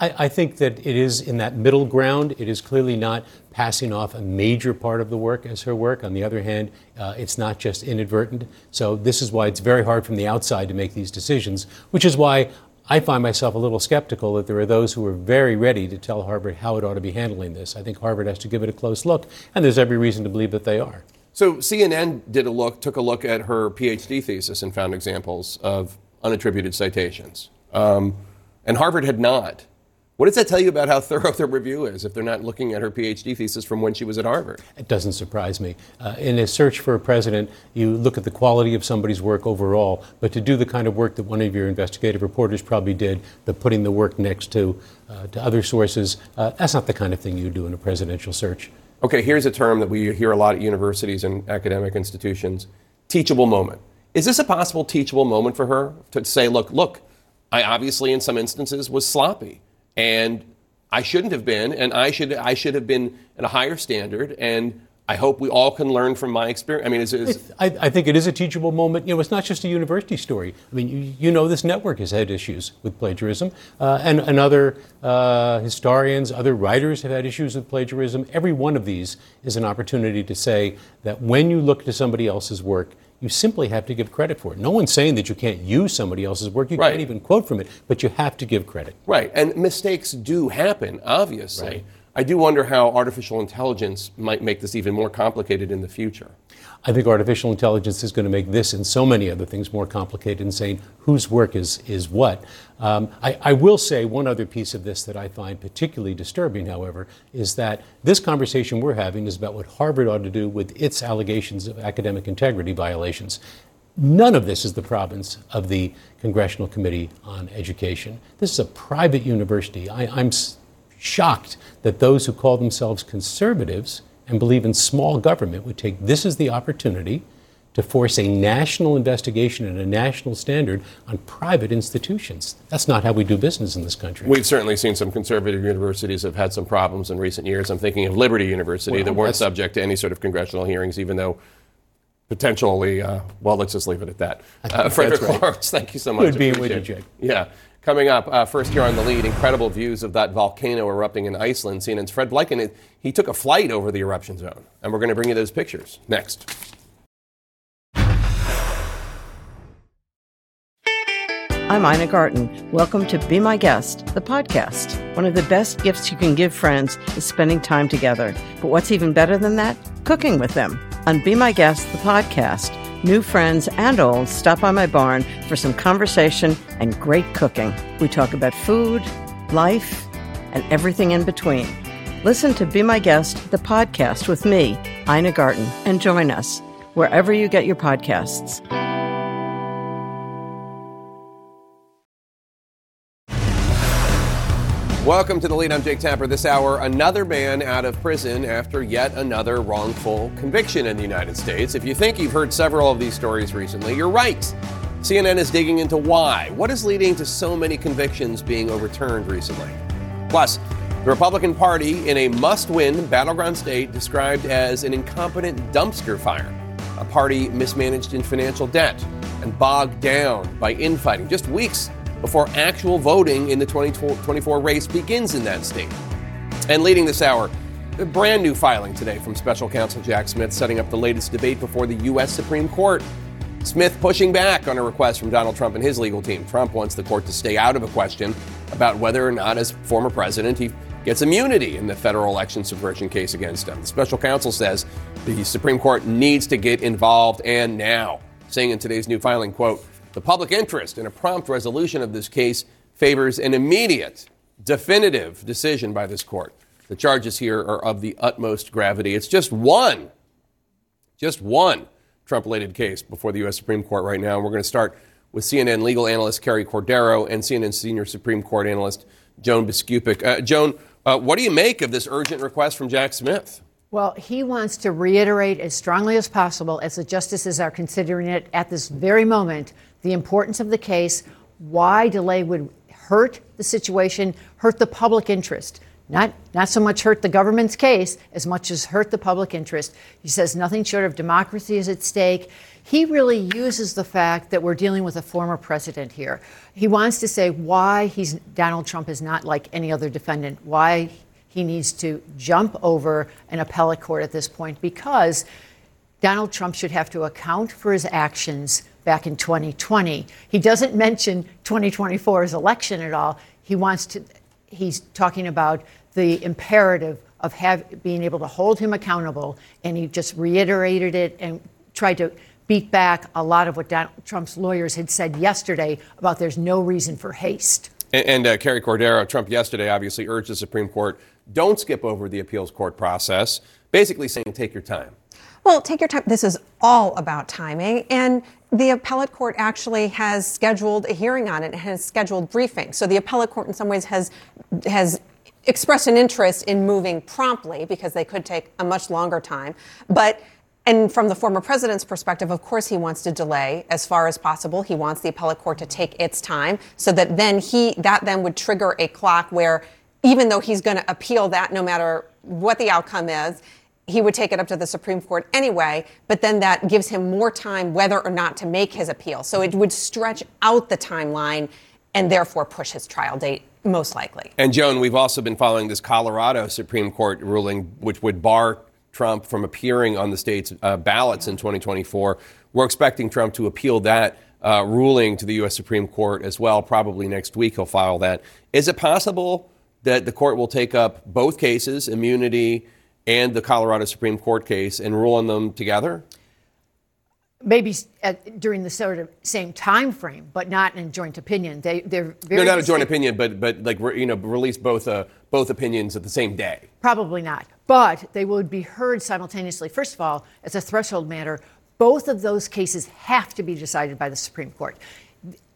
I, I, think that it is in that middle ground. It is clearly not passing off a major part of the work as her work. On the other hand, uh, it's not just inadvertent. So this is why it's very hard from the outside to make these decisions, which is why I find myself a little skeptical that there are those who are very ready to tell Harvard how it ought to be handling this. I think Harvard has to give it a close look, and there's every reason to believe that they are. So CNN did a look, took a look at her PhD thesis and found examples of unattributed citations, um, and Harvard had not. What does that tell you about how thorough their review is if they're not looking at her PhD thesis from when she was at Harvard? It doesn't surprise me. Uh, in a search for a president, you look at the quality of somebody's work overall, but to do the kind of work that one of your investigative reporters probably did, the putting the work next to, uh, to other sources, uh, that's not the kind of thing you do in a presidential search. Okay, here's a term that we hear a lot at universities and academic institutions teachable moment. Is this a possible teachable moment for her to say, look, look, I obviously in some instances was sloppy and I shouldn't have been, and I should I should have been at a higher standard, and I hope we all can learn from my experience. I mean, is, is I, I, think it is a teachable moment. You know, it's not just a university story. I mean, you, you know, this network has had issues with plagiarism, uh, and, and other uh, historians, other writers have had issues with plagiarism. Every one of these is an opportunity to say that when you look to somebody else's work, you simply have to give credit for it. No one's saying that you can't use somebody else's work. You right. can't even quote from it, but you have to give credit. Right, and mistakes do happen, obviously. Right. I do wonder how artificial intelligence might make this even more complicated in the future. I think artificial intelligence is going to make this and so many other things more complicated in saying whose work is, is what. Um, I, I, will say one other piece of this that I find particularly disturbing, however, is that this conversation we're having is about what Harvard ought to do with its allegations of academic integrity violations. None of this is the province of the Congressional Committee on Education. This is a private university. I, I'm shocked that those who call themselves conservatives and believe in small government would take this as the opportunity to force a national investigation and a national standard on private institutions. That's not how we do business in this country. We've certainly seen some conservative universities have had some problems in recent years. I'm thinking of Liberty University well, that weren't subject to any sort of congressional hearings, even though potentially, uh, well, let's just leave it at that. Uh, Frederick right. Lawrence, thank you so much. Good being with you, Jake. Yeah. Coming up, uh, first here on the lead, incredible views of that volcano erupting in Iceland. CNN's Fred Pleitgen, he took a flight over the eruption zone, and we're going to bring you those pictures next. I'm Ina Garten. Welcome to Be My Guest, the podcast. One of the best gifts you can give friends is spending time together. But what's even better than that? Cooking with them. On Be My Guest, the podcast New friends and old stop by my barn for some conversation and great cooking. We talk about food, life, and everything in between. Listen to Be My Guest, the podcast with me, Ina Garten, and join us wherever you get your podcasts. Welcome to the lead. I'm Jake Tapper. This hour, another man out of prison after yet another wrongful conviction in the United States. If you think you've heard several of these stories recently, you're right. CNN is digging into why. What is leading to so many convictions being overturned recently? Plus, the Republican Party in a must win battleground state described as an incompetent dumpster fire, a party mismanaged in financial debt and bogged down by infighting just weeks before actual voting in the 2024 race begins in that state. And leading this hour, a brand new filing today from special counsel Jack Smith setting up the latest debate before the U.S. Supreme Court. Smith pushing back on a request from Donald Trump and his legal team. Trump wants the court to stay out of a question about whether or not, as former president, he gets immunity in the federal election subversion case against him. The special counsel says the Supreme Court needs to get involved and now, saying in today's new filing, quote, the public interest in a prompt resolution of this case favors an immediate, definitive decision by this court. The charges here are of the utmost gravity. It's just one, just one Trump related case before the U.S. Supreme Court right now. And we're going to start with CNN legal analyst Carrie Cordero and CNN senior Supreme Court analyst Joan Biskupic. Uh, Joan, uh, what do you make of this urgent request from Jack Smith? Well, he wants to reiterate as strongly as possible, as the justices are considering it at this very moment, the importance of the case, why delay would hurt the situation, hurt the public interest. Not, not so much hurt the government's case as much as hurt the public interest. He says nothing short of democracy is at stake. He really uses the fact that we're dealing with a former president here. He wants to say why he's Donald Trump is not like any other defendant, why he needs to jump over an appellate court at this point, because Donald Trump should have to account for his actions back in 2020. He doesn't mention 2024's election at all. He wants to, he's talking about the imperative of have, being able to hold him accountable, and he just reiterated it and tried to beat back a lot of what Donald Trump's lawyers had said yesterday about there's no reason for haste. And, and uh, Carrie Cordero, Trump yesterday obviously urged the Supreme Court don't skip over the appeals court process, basically saying take your time. Well, take your time. This is all about timing. And the appellate court actually has scheduled a hearing on it and has scheduled briefing. So the appellate court, in some ways, has has expressed an interest in moving promptly because they could take a much longer time. But and from the former president's perspective, of course, he wants to delay as far as possible. He wants the appellate court to take its time so that then he that then would trigger a clock where even though he's going to appeal that no matter what the outcome is, he would take it up to the Supreme Court anyway, but then that gives him more time whether or not to make his appeal. So it would stretch out the timeline and therefore push his trial date most likely. And Joan, we've also been following this Colorado Supreme Court ruling, which would bar Trump from appearing on the state's uh, ballots in 2024. We're expecting Trump to appeal that uh, ruling to the U.S. Supreme Court as well. Probably next week he'll file that. Is it possible that the court will take up both cases, immunity and the Colorado Supreme Court case, and rule on them together? maybe at, during the sort of same time frame, but not in joint opinion. They they're very no, not a joint opinion, but but like you know, release both uh, both opinions at the same day. Probably not, but they would be heard simultaneously. First of all, as a threshold matter, both of those cases have to be decided by the Supreme Court.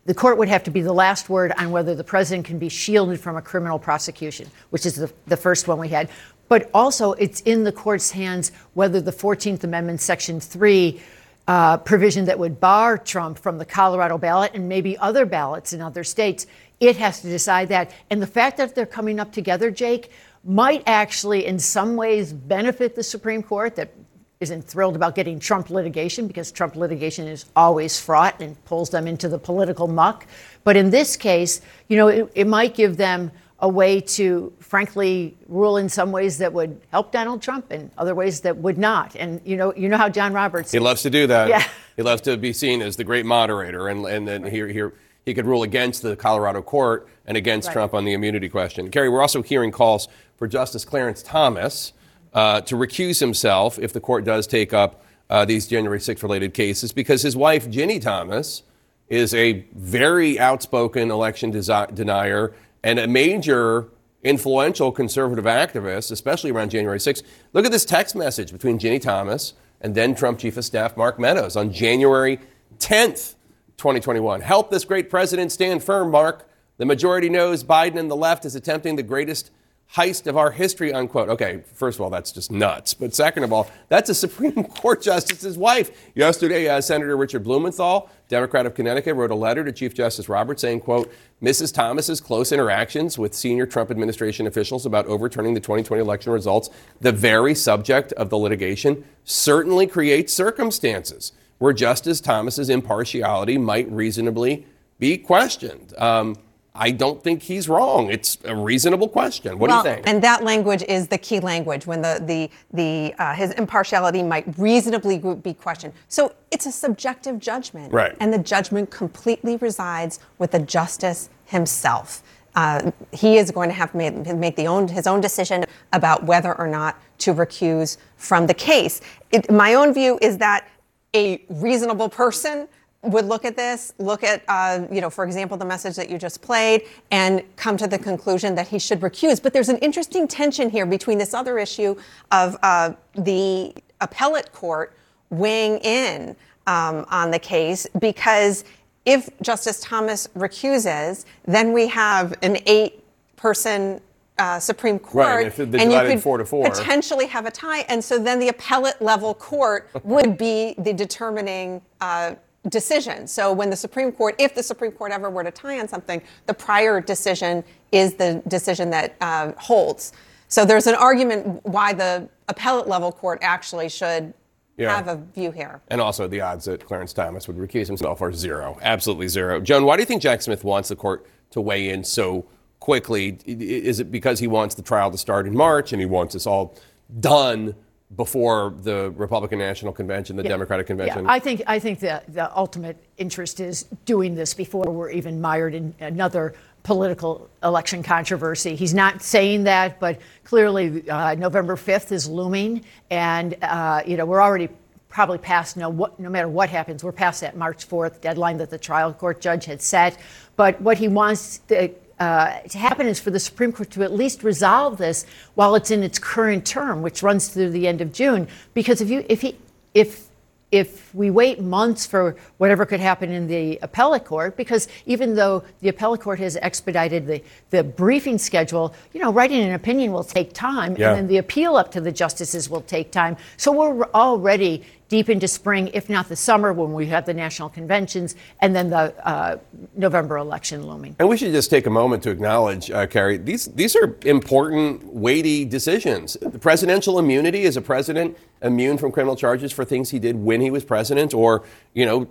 The court would have to be the last word on whether the president can be shielded from a criminal prosecution, which is the, the first one we had. But also, it's in the court's hands whether the 14th Amendment, Section 3, uh, provision that would bar Trump from the Colorado ballot and maybe other ballots in other states. It has to decide that. And the fact that they're coming up together, Jake, might actually, in some ways, benefit the Supreme Court that isn't thrilled about getting Trump litigation because Trump litigation is always fraught and pulls them into the political muck. But in this case, you know, it, it might give them a way to, frankly, rule in some ways that would help Donald Trump and other ways that would not. And you know, you know how John Roberts. He loves to do that. Yeah. He loves to be seen as the great moderator, and and then here here he could rule against the Colorado court and against Right. Trump on the immunity question. Carrie, we're also hearing calls for Justice Clarence Thomas uh, to recuse himself if the court does take up uh, these January 6th related cases because his wife Ginni Thomas is a very outspoken election desi- denier and a major influential conservative activist, especially around January 6th. Look at this text message between Ginni Thomas and then Trump Chief of Staff Mark Meadows on January 10th, 2021. Help this great president stand firm, Mark. The majority knows Biden and the left is attempting the greatest heist of our history, unquote. Okay, first of all, that's just nuts. But second of all, that's a Supreme Court justice's wife. Yesterday, uh, Senator Richard Blumenthal, Democrat of Connecticut, wrote a letter to Chief Justice Roberts saying, quote, Mrs. Thomas's close interactions with senior Trump administration officials about overturning the 2020 election results, the very subject of the litigation, certainly creates circumstances where Justice Thomas's impartiality might reasonably be questioned. Um, I don't think he's wrong. It's a reasonable question. What well, do you think? And that language is the key language when the the the uh, his impartiality might reasonably be questioned. So it's a subjective judgment, Right. And the judgment completely resides with the justice himself. Uh, he is going to have to make, make the own, his own decision about whether or not to recuse from the case. It, my own view is that a reasonable person would look at this, look at, uh, you know, for example, the message that you just played, and come to the conclusion that he should recuse. But there's an interesting tension here between this other issue of uh, the appellate court weighing in um, on the case because if Justice Thomas recuses, then we have an eight-person uh, Supreme Court, Right, and and you could four four. potentially have a tie, and so then the appellate level court would be the determining uh, decision. So when the Supreme Court, if the Supreme Court ever were to tie on something, the prior decision is the decision that uh, holds. So there's an argument why the appellate level court actually should Yeah. have a view here. And also, the odds that Clarence Thomas would recuse himself are zero, absolutely zero. Joan, why do you think Jack Smith wants the court to weigh in so quickly? Is it because he wants the trial to start in March and he wants this all done before the Republican National Convention, the Yeah. Democratic Convention? Yeah, I think I think the the ultimate interest is doing this before we're even mired in another political election controversy. He's not saying that, but clearly uh, November 5th is looming, and uh, you know we're already probably past no what no matter what happens, we're past that March 4th deadline that the trial court judge had set. But what he wants to, uh, to happen is for the Supreme Court to at least resolve this while it's in its current term, which runs through the end of June. Because if you if he if if we wait months for whatever could happen in the appellate court, because even though the appellate court has expedited the, the briefing schedule, you know, writing an opinion will take time, Yeah. and then the appeal up to the justices will take time. So we're already deep into spring, if not the summer, when we have the national conventions and then the uh, November election looming. And we should just take a moment to acknowledge, uh, Carrie, these, these are important, weighty decisions. The presidential immunity is a president immune from criminal charges for things he did when he was president, or, you know,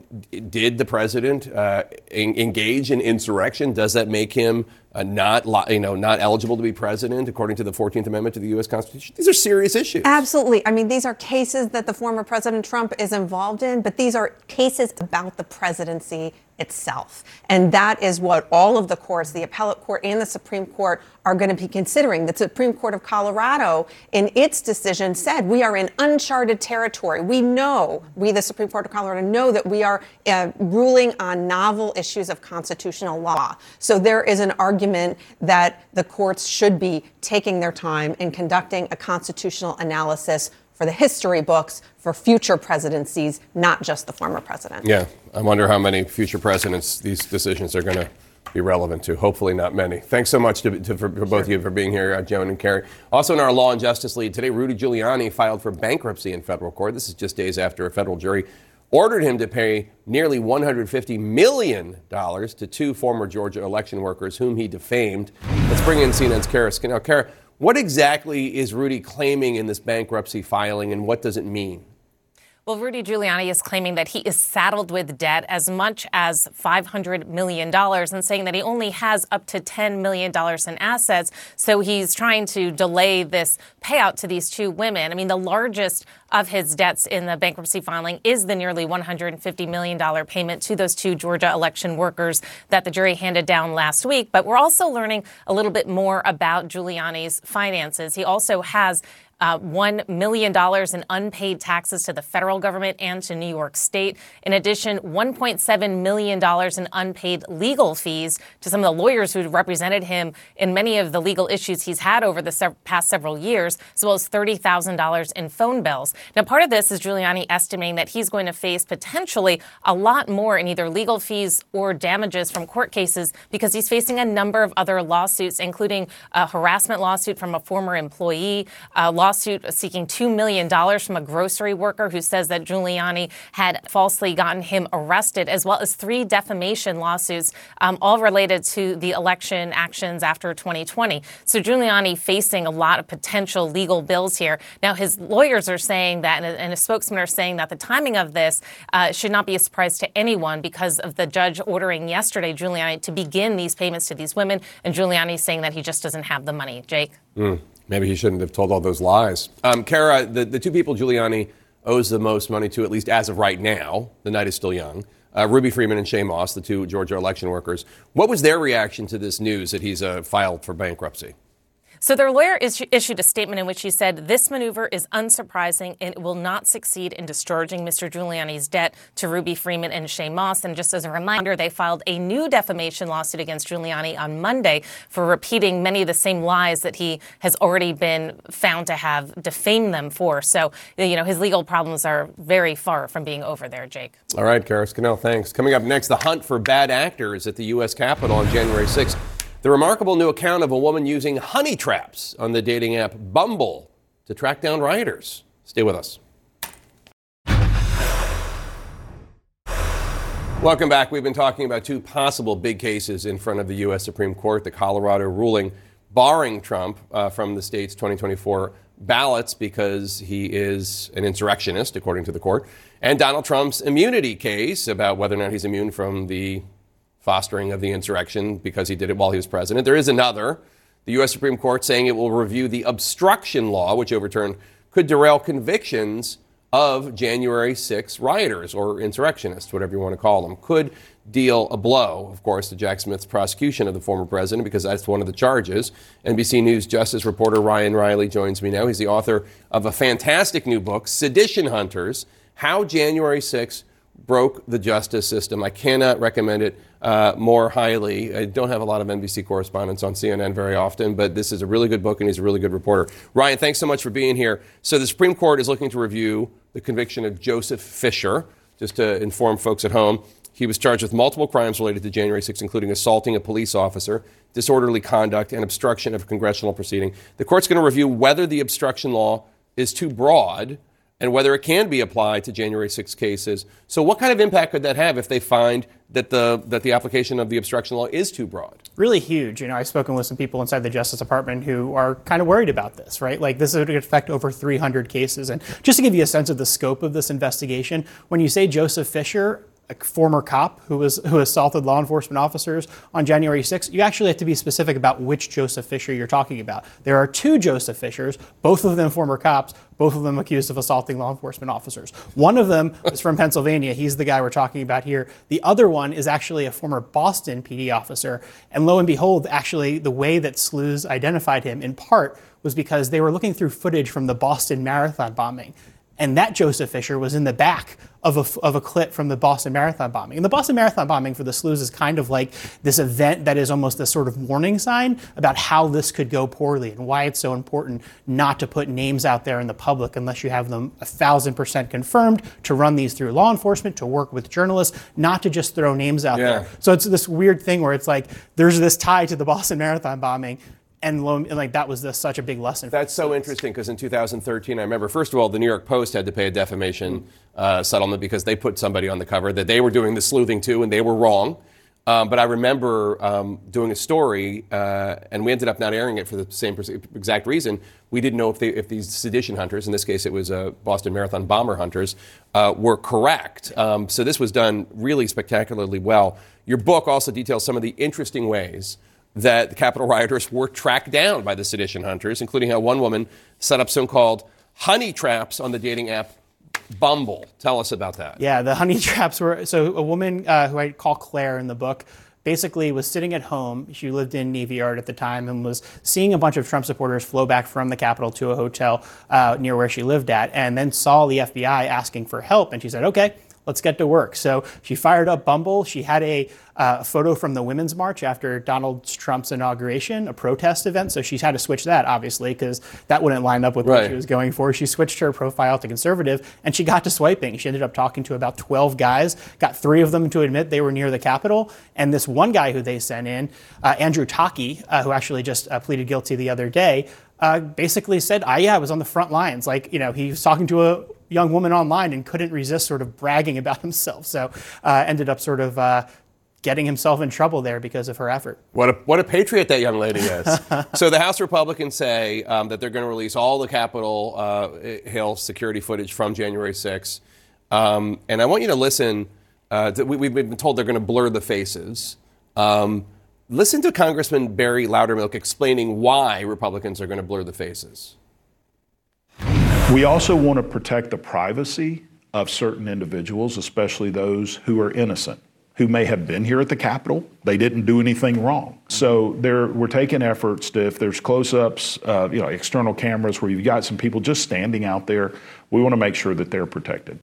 did the president uh, en- engage in insurrection? Does that make him uh, not, you know, not eligible to be president according to the 14th Amendment to the U.S. Constitution? These are serious issues. Absolutely. I mean, these are cases that the former President Trump is involved in, but these are cases about the presidency itself. And that is what all of the courts, the appellate court and the Supreme Court, are going to be considering. The Supreme Court of Colorado, in its decision, said we are in uncharted territory. We know, we, the Supreme Court of Colorado, know that we are uh, ruling on novel issues of constitutional law. So there is an argument that the courts should be taking their time in conducting a constitutional analysis for the history books for future presidencies, not just the former president. Yeah, I wonder how many future presidents these decisions are going to be relevant to. Hopefully, not many. Thanks so much to, to, for, for both of you for being here, uh, Joan and Carrie. Also, in our Law and Justice lead today, Rudy Giuliani filed for bankruptcy in federal court. This is just days after a federal jury ordered him to pay nearly $150 million to two former Georgia election workers whom he defamed. Let's bring in CNN's Kara Scannell. Kara, what exactly is Rudy claiming in this bankruptcy filing, and what does it mean? Well, Rudy Giuliani is claiming that he is saddled with debt as much as $500 million and saying that he only has up to $10 million in assets. So he's trying to delay this payout to these two women. I mean, the largest of his debts in the bankruptcy filing is the nearly $150 million payment to those two Georgia election workers that the jury handed down last week. But we're also learning a little bit more about Giuliani's finances. He also has uh, $1 million in unpaid taxes to the federal government and to New York State. In addition, $1.7 million in unpaid legal fees to some of the lawyers who represented him in many of the legal issues he's had over the sev- past several years, as well as $30,000 in phone bills. Now, part of this is Giuliani estimating that he's going to face potentially a lot more in either legal fees or damages from court cases because he's facing a number of other lawsuits, including a harassment lawsuit from a former employee, a lawsuit seeking $2 million from a grocery worker who says that Giuliani had falsely gotten him arrested, as well as three defamation lawsuits, um, all related to the election actions after 2020. So Giuliani facing a lot of potential legal bills here. Now, his lawyers are saying that, and a spokesman are saying that the timing of this uh, should not be a surprise to anyone because of the judge ordering yesterday Giuliani to begin these payments to these women, and Giuliani saying that he just doesn't have the money. Jake? Hmm. Maybe he shouldn't have told all those lies. Um, Kara, the, the two people Giuliani owes the most money to, at least as of right now, the night is still young, uh, Ruby Freeman and Shaye Moss, the two Georgia election workers. What was their reaction to this news that he's uh, filed for bankruptcy? So their lawyer is- issued a statement in which he said this maneuver is unsurprising and it will not succeed in discharging Mr. Giuliani's debt to Ruby Freeman and Shaye Moss. And just as a reminder, they filed a new defamation lawsuit against Giuliani on Monday for repeating many of the same lies that he has already been found to have defamed them for. So, you know, his legal problems are very far from being over there, Jake. All right, Kara Scannell, thanks. Coming up next, the hunt for bad actors at the U.S. Capitol on January 6th. The remarkable new account of a woman using honey traps on the dating app Bumble to track down rioters. Stay with us. Welcome back. We've been talking about two possible big cases in front of the U.S. Supreme Court the Colorado ruling barring Trump uh, from the state's 2024 ballots because he is an insurrectionist, according to the court, and Donald Trump's immunity case about whether or not he's immune from the fostering of the insurrection because he did it while he was president. There is another. The U.S. Supreme Court saying it will review the obstruction law, which overturned could derail convictions of January 6 rioters or insurrectionists, whatever you want to call them, could deal a blow, of course, to Jack Smith's prosecution of the former president because that's one of the charges. NBC News Justice reporter Ryan Riley joins me now. He's the author of a fantastic new book, Sedition Hunters How January 6 Broke the Justice System. I cannot recommend it uh, more highly. I don't have a lot of NBC correspondents on CNN very often, but this is a really good book and he's a really good reporter. Ryan, thanks so much for being here. So, the Supreme Court is looking to review the conviction of Joseph Fischer, just to inform folks at home. He was charged with multiple crimes related to January 6, including assaulting a police officer, disorderly conduct, and obstruction of a congressional proceeding. The court's going to review whether the obstruction law is too broad and whether it can be applied to January 6 cases. So, what kind of impact could that have if they find that the that the application of the obstruction law is too broad? Really huge. You know, I've spoken with some people inside the Justice Department who are kind of worried about this, right? Like this would affect over 300 cases. And just to give you a sense of the scope of this investigation, when you say Joseph Fisher, a former cop who was who assaulted law enforcement officers on January 6th, you actually have to be specific about which Joseph Fisher you're talking about. There are two Joseph Fishers, both of them former cops, both of them accused of assaulting law enforcement officers. One of them is from Pennsylvania. He's the guy we're talking about here. The other one is actually a former Boston PD officer. And lo and behold, actually, the way that sleuths identified him in part was because they were looking through footage from the Boston Marathon bombing. And that Joseph Fisher was in the back of a, of a clip from the Boston Marathon bombing. And the Boston Marathon bombing for the sleuths is kind of like this event that is almost a sort of warning sign about how this could go poorly and why it's so important not to put names out there in the public unless you have them a thousand percent confirmed, to run these through law enforcement, to work with journalists, not to just throw names out Yeah. there. So it's this weird thing where it's like there's this tie to the Boston Marathon bombing. And, lo, and like that was the, such a big lesson. That's so interesting because in 2013, I remember, first of all, the New York Post had to pay a defamation uh, settlement because they put somebody on the cover that they were doing the sleuthing too, and they were wrong. Um, but I remember um, doing a story, uh, and we ended up not airing it for the same exact reason. We didn't know if, they, if these sedition hunters, in this case it was uh, Boston Marathon bomber hunters, uh, were correct. Um, so this was done really spectacularly well. Your book also details some of the interesting ways that the Capitol rioters were tracked down by the sedition hunters, including how one woman set up so called honey traps on the dating app Bumble. Tell us about that. Yeah, the honey traps were so a woman uh, who I call Claire in the book basically was sitting at home. She lived in Navy Yard at the time and was seeing a bunch of Trump supporters flow back from the Capitol to a hotel uh, near where she lived at, and then saw the FBI asking for help, and she said, "Okay." Let's get to work. So she fired up Bumble. She had a uh, photo from the Women's March after Donald Trump's inauguration, a protest event. So she's had to switch that, obviously, because that wouldn't line up with what she was going for. She switched her profile to conservative and she got to swiping. She ended up talking to about 12 guys, got three of them to admit they were near the Capitol. And this one guy who they sent in, uh, Andrew Taake, uh, who actually just uh, pleaded guilty the other day, uh, basically said, ah, yeah, I was on the front lines. Like, you know, he was talking to a young woman online and couldn't resist sort of bragging about himself. So uh, ended up sort of uh, getting himself in trouble there because of her effort. What a, what a patriot that young lady is. so the House Republicans say um, that they're going to release all the Capitol uh, Hill security footage from January 6th. Um, and I want you to listen. Uh, to, we, we've been told they're going to blur the faces. Um, listen to Congressman Barry Loudermilk explaining why Republicans are going to blur the faces. We also want to protect the privacy of certain individuals, especially those who are innocent, who may have been here at the Capitol. They didn't do anything wrong. So there, we're taking efforts to, if there's close-ups, uh, you know, external cameras where you've got some people just standing out there, we want to make sure that they're protected.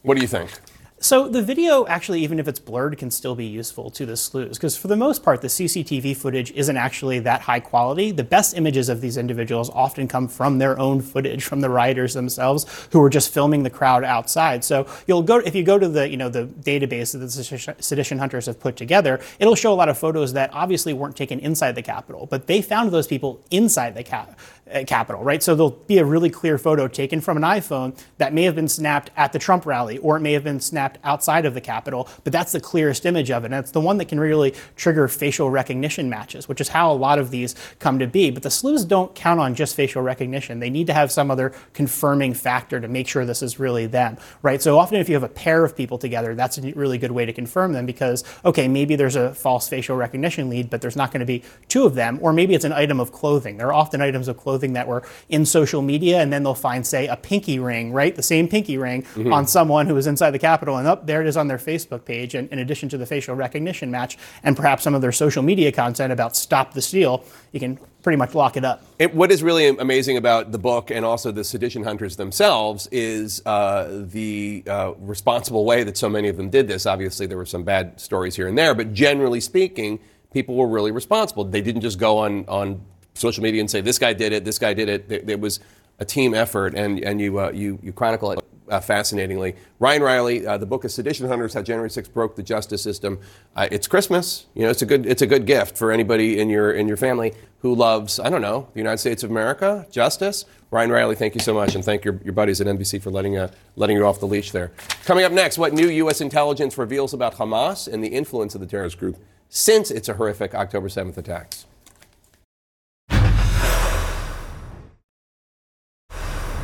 What do you think? So the video, actually, even if it's blurred, can still be useful to the sleuths because for the most part, the CCTV footage isn't actually that high quality. The best images of these individuals often come from their own footage, from the rioters themselves who were just filming the crowd outside. So you'll go if you go to the you know the database that the sedition- hunters have put together, it'll show a lot of photos that obviously weren't taken inside the Capitol, but they found those people inside the cap. Uh, Capitol, right? So there'll be a really clear photo taken from an iPhone that may have been snapped at the Trump rally, or it may have been snapped outside of the Capitol, but that's the clearest image of it. And it's the one that can really trigger facial recognition matches, which is how a lot of these come to be. But the sleuths don't count on just facial recognition. They need to have some other confirming factor to make sure this is really them, right? So often if you have a pair of people together, that's a really good way to confirm them because, okay, maybe there's a false facial recognition lead, but there's not going to be two of them, or maybe it's an item of clothing. There are often items of clothing clothing that were in social media, and then they'll find, say, a pinky ring, right? The same pinky ring Mhm. on someone who was inside the Capitol, and up there it is on their Facebook page, and in addition to the facial recognition match, and perhaps some of their social media content about stop the steal, you can pretty much lock it up. It, what is really amazing about the book and also the sedition hunters themselves is uh, the uh, responsible way that so many of them did this. Obviously, there were some bad stories here and there, but generally speaking, people were really responsible. They didn't just go on, on social media and say, this guy did it, this guy did it. It, was a team effort, and, and you, uh, you, you chronicle it uh, fascinatingly. Ryan Riley, uh, the book is Sedition Hunters: How January 6th Broke the Justice System. Uh, it's Christmas. You know, it's a good it's a good gift for anybody in your in your family who loves I don't know the United States of America, justice. Ryan Riley, thank you so much, and thank your, your buddies at NBC for letting uh, letting you off the leash there. Coming up next, what new U.S. intelligence reveals about Hamas and the influence of the terrorist group since its horrific October 7th attacks.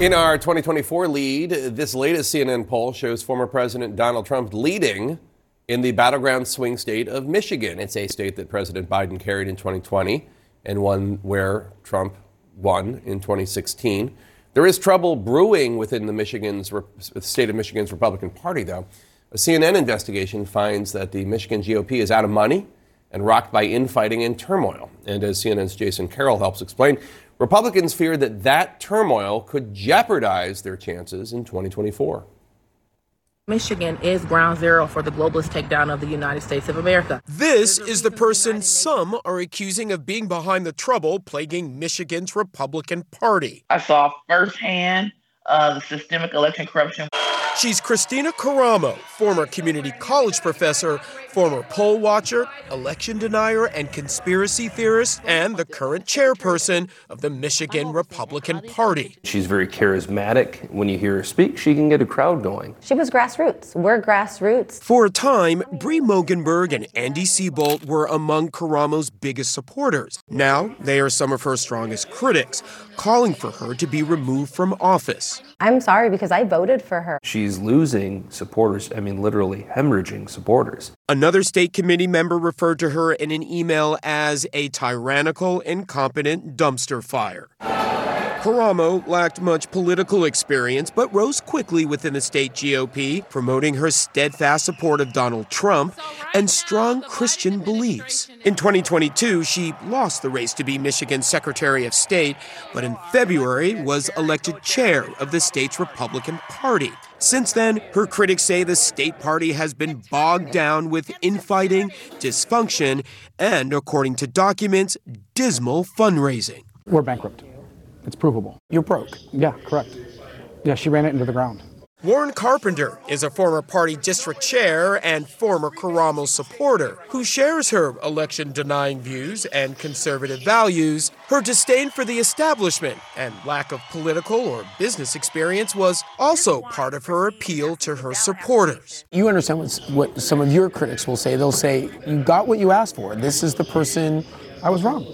In our 2024 lead, this latest CNN poll shows former President Donald Trump leading in the battleground swing state of Michigan. It's a state that President Biden carried in 2020 and one where Trump won in 2016. There is trouble brewing within the Michigan's state of Michigan's Republican Party, though. A CNN investigation finds that the Michigan GOP is out of money and rocked by infighting and turmoil. And as CNN's Jason Carroll helps explain, Republicans fear that that turmoil could jeopardize their chances in 2024. Michigan is ground zero for the globalist takedown of the United States of America. This is the person some are accusing of being behind the trouble plaguing Michigan's Republican Party. I saw firsthand uh, the systemic election corruption. She's Kristina Karamo, former community college professor, former poll watcher, election denier, and conspiracy theorist, and the current chairperson of the Michigan Republican Party. She's very charismatic. When you hear her speak, she can get a crowd going. She was grassroots. We're grassroots. For a time, Bree Mogenberg and Andy Seabolt were among Karamo's biggest supporters. Now, they are some of her strongest critics, calling for her to be removed from office. I'm sorry because I voted for her. She's losing supporters, I mean, literally hemorrhaging supporters. Another state committee member referred to her in an email as a tyrannical, incompetent dumpster fire. Karamo lacked much political experience, but rose quickly within the state GOP, promoting her steadfast support of Donald Trump and strong Christian beliefs. In 2022, she lost the race to be Michigan's Secretary of State, but in February was elected chair of the state's Republican Party. Since then, her critics say the state party has been bogged down with infighting, dysfunction, and, according to documents, dismal fundraising. We're bankrupt. It's provable. You're broke. Yeah, correct. Yeah, she ran it into the ground. Warren Carpenter is a former party district chair and former Karamo supporter who shares her election denying views and conservative values. Her disdain for the establishment and lack of political or business experience was also part of her appeal to her supporters. You understand what, what some of your critics will say. They'll say, You got what you asked for. This is the person. I was wrong.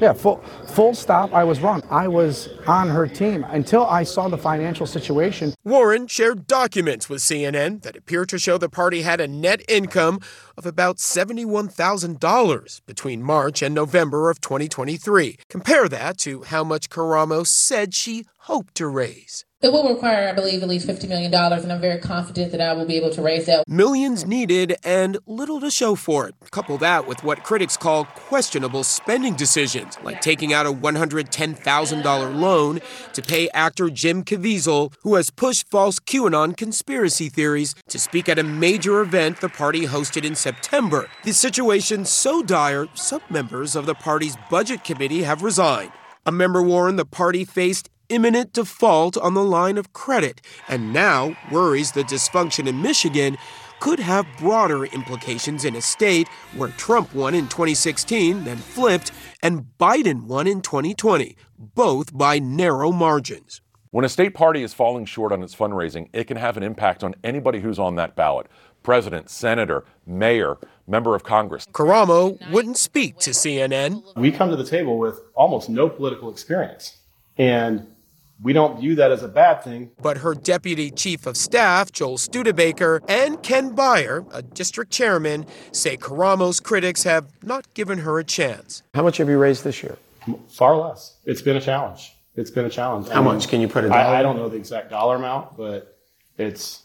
Yeah, full, full stop. I was wrong. I was on her team until I saw the financial situation. Warren shared documents with CNN that appear to show the party had a net income of about $71,000 between March and November of 2023. Compare that to how much Karamo said she hoped to raise. It will require, I believe, at least $50 million, and I'm very confident that I will be able to raise that. Millions needed and little to show for it. Couple that with what critics call questionable spending decisions, like taking out a $110,000 loan to pay actor Jim Caviezel, who has pushed false QAnon conspiracy theories, to speak at a major event the party hosted in September. The situation so dire, some members of the party's budget committee have resigned. A member warned the party faced imminent default on the line of credit and now worries the dysfunction in Michigan could have broader implications in a state where Trump won in 2016, then flipped, and Biden won in 2020, both by narrow margins. When a state party is falling short on its fundraising, it can have an impact on anybody who's on that ballot president, senator, mayor, member of Congress. Karamo wouldn't speak to CNN. We come to the table with almost no political experience. And we don't view that as a bad thing. But her deputy chief of staff, Joel Studebaker, and Ken Beyer, a district chairman, say Karamo's critics have not given her a chance. How much have you raised this year? Far less. It's been a challenge. It's been a challenge. How much? Can you put a dollar? I, I don't know the exact dollar amount, but it's,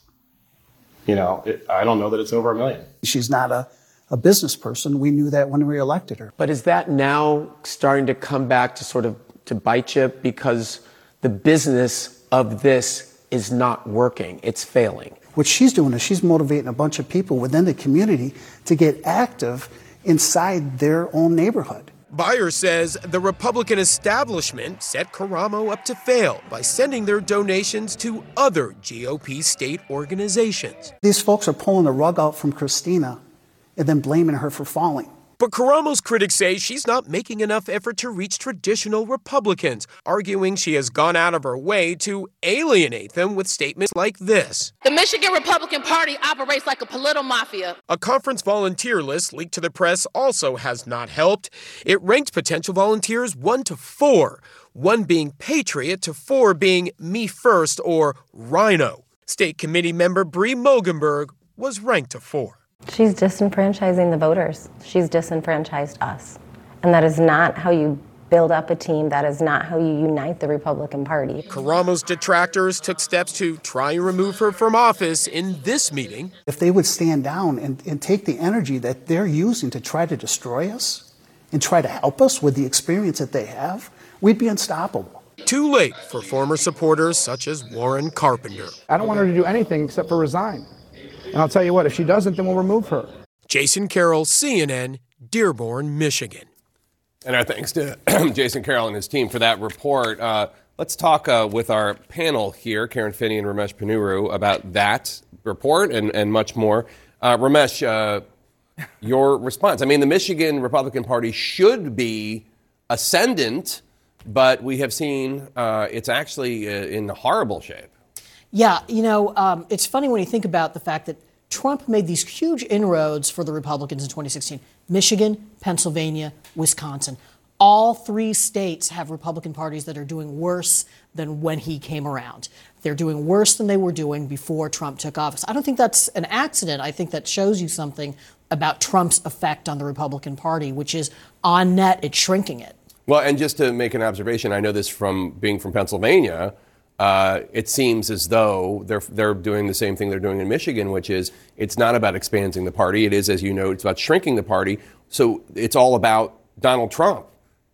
you know, it, I don't know that it's over a million. She's not a, a business person. We knew that when we elected her. But is that now starting to come back to sort of to bite you because the business of this is not working? It's failing. What she's doing is she's motivating a bunch of people within the community to get active inside their own neighborhood. Beyer says the Republican establishment set Karamo up to fail by sending their donations to other GOP state organizations. These folks are pulling the rug out from Kristina and then blaming her for falling. But Karamo's critics say she's not making enough effort to reach traditional Republicans, arguing she has gone out of her way to alienate them with statements like this. The Michigan Republican Party operates like a political mafia. A conference volunteer list leaked to the press also has not helped. It ranked potential volunteers 1 to 4, 1 being patriot to 4 being me first or RINO. State committee member Bree Mogenberg was ranked a 4. She's disenfranchising the voters. She's disenfranchised us. And that is not how you build up a team. That is not how you unite the Republican Party. Karamo's detractors took steps to try and remove her from office in this meeting. If they would stand down and, and take the energy that they're using to try to destroy us and try to help us with the experience that they have, we'd be unstoppable. Too late for former supporters such as Warren Carpenter. I don't want her to do anything except for resign. And I'll tell you what, if she doesn't, then we'll remove her. Jason Carroll, CNN, Dearborn, Michigan. And our thanks to Jason Carroll and his team for that report. Uh, let's talk uh, with our panel here, Karen Finney and Ramesh Ponnuru, about that report and, and much more. Uh, Ramesh, uh, your response. I mean, the Michigan Republican Party should be ascendant, but we have seen uh, it's actually uh, in horrible shape. Yeah, you know, um, it's funny when you think about the fact that Trump made these huge inroads for the Republicans in 2016 Michigan, Pennsylvania, Wisconsin. All three states have Republican parties that are doing worse than when he came around. They're doing worse than they were doing before Trump took office. I don't think that's an accident. I think that shows you something about Trump's effect on the Republican Party, which is on net, it's shrinking it. Well, and just to make an observation, I know this from being from Pennsylvania. Uh, it seems as though they're they're doing the same thing they're doing in Michigan, which is it's not about expanding the party. It is, as you know, it's about shrinking the party. So it's all about Donald Trump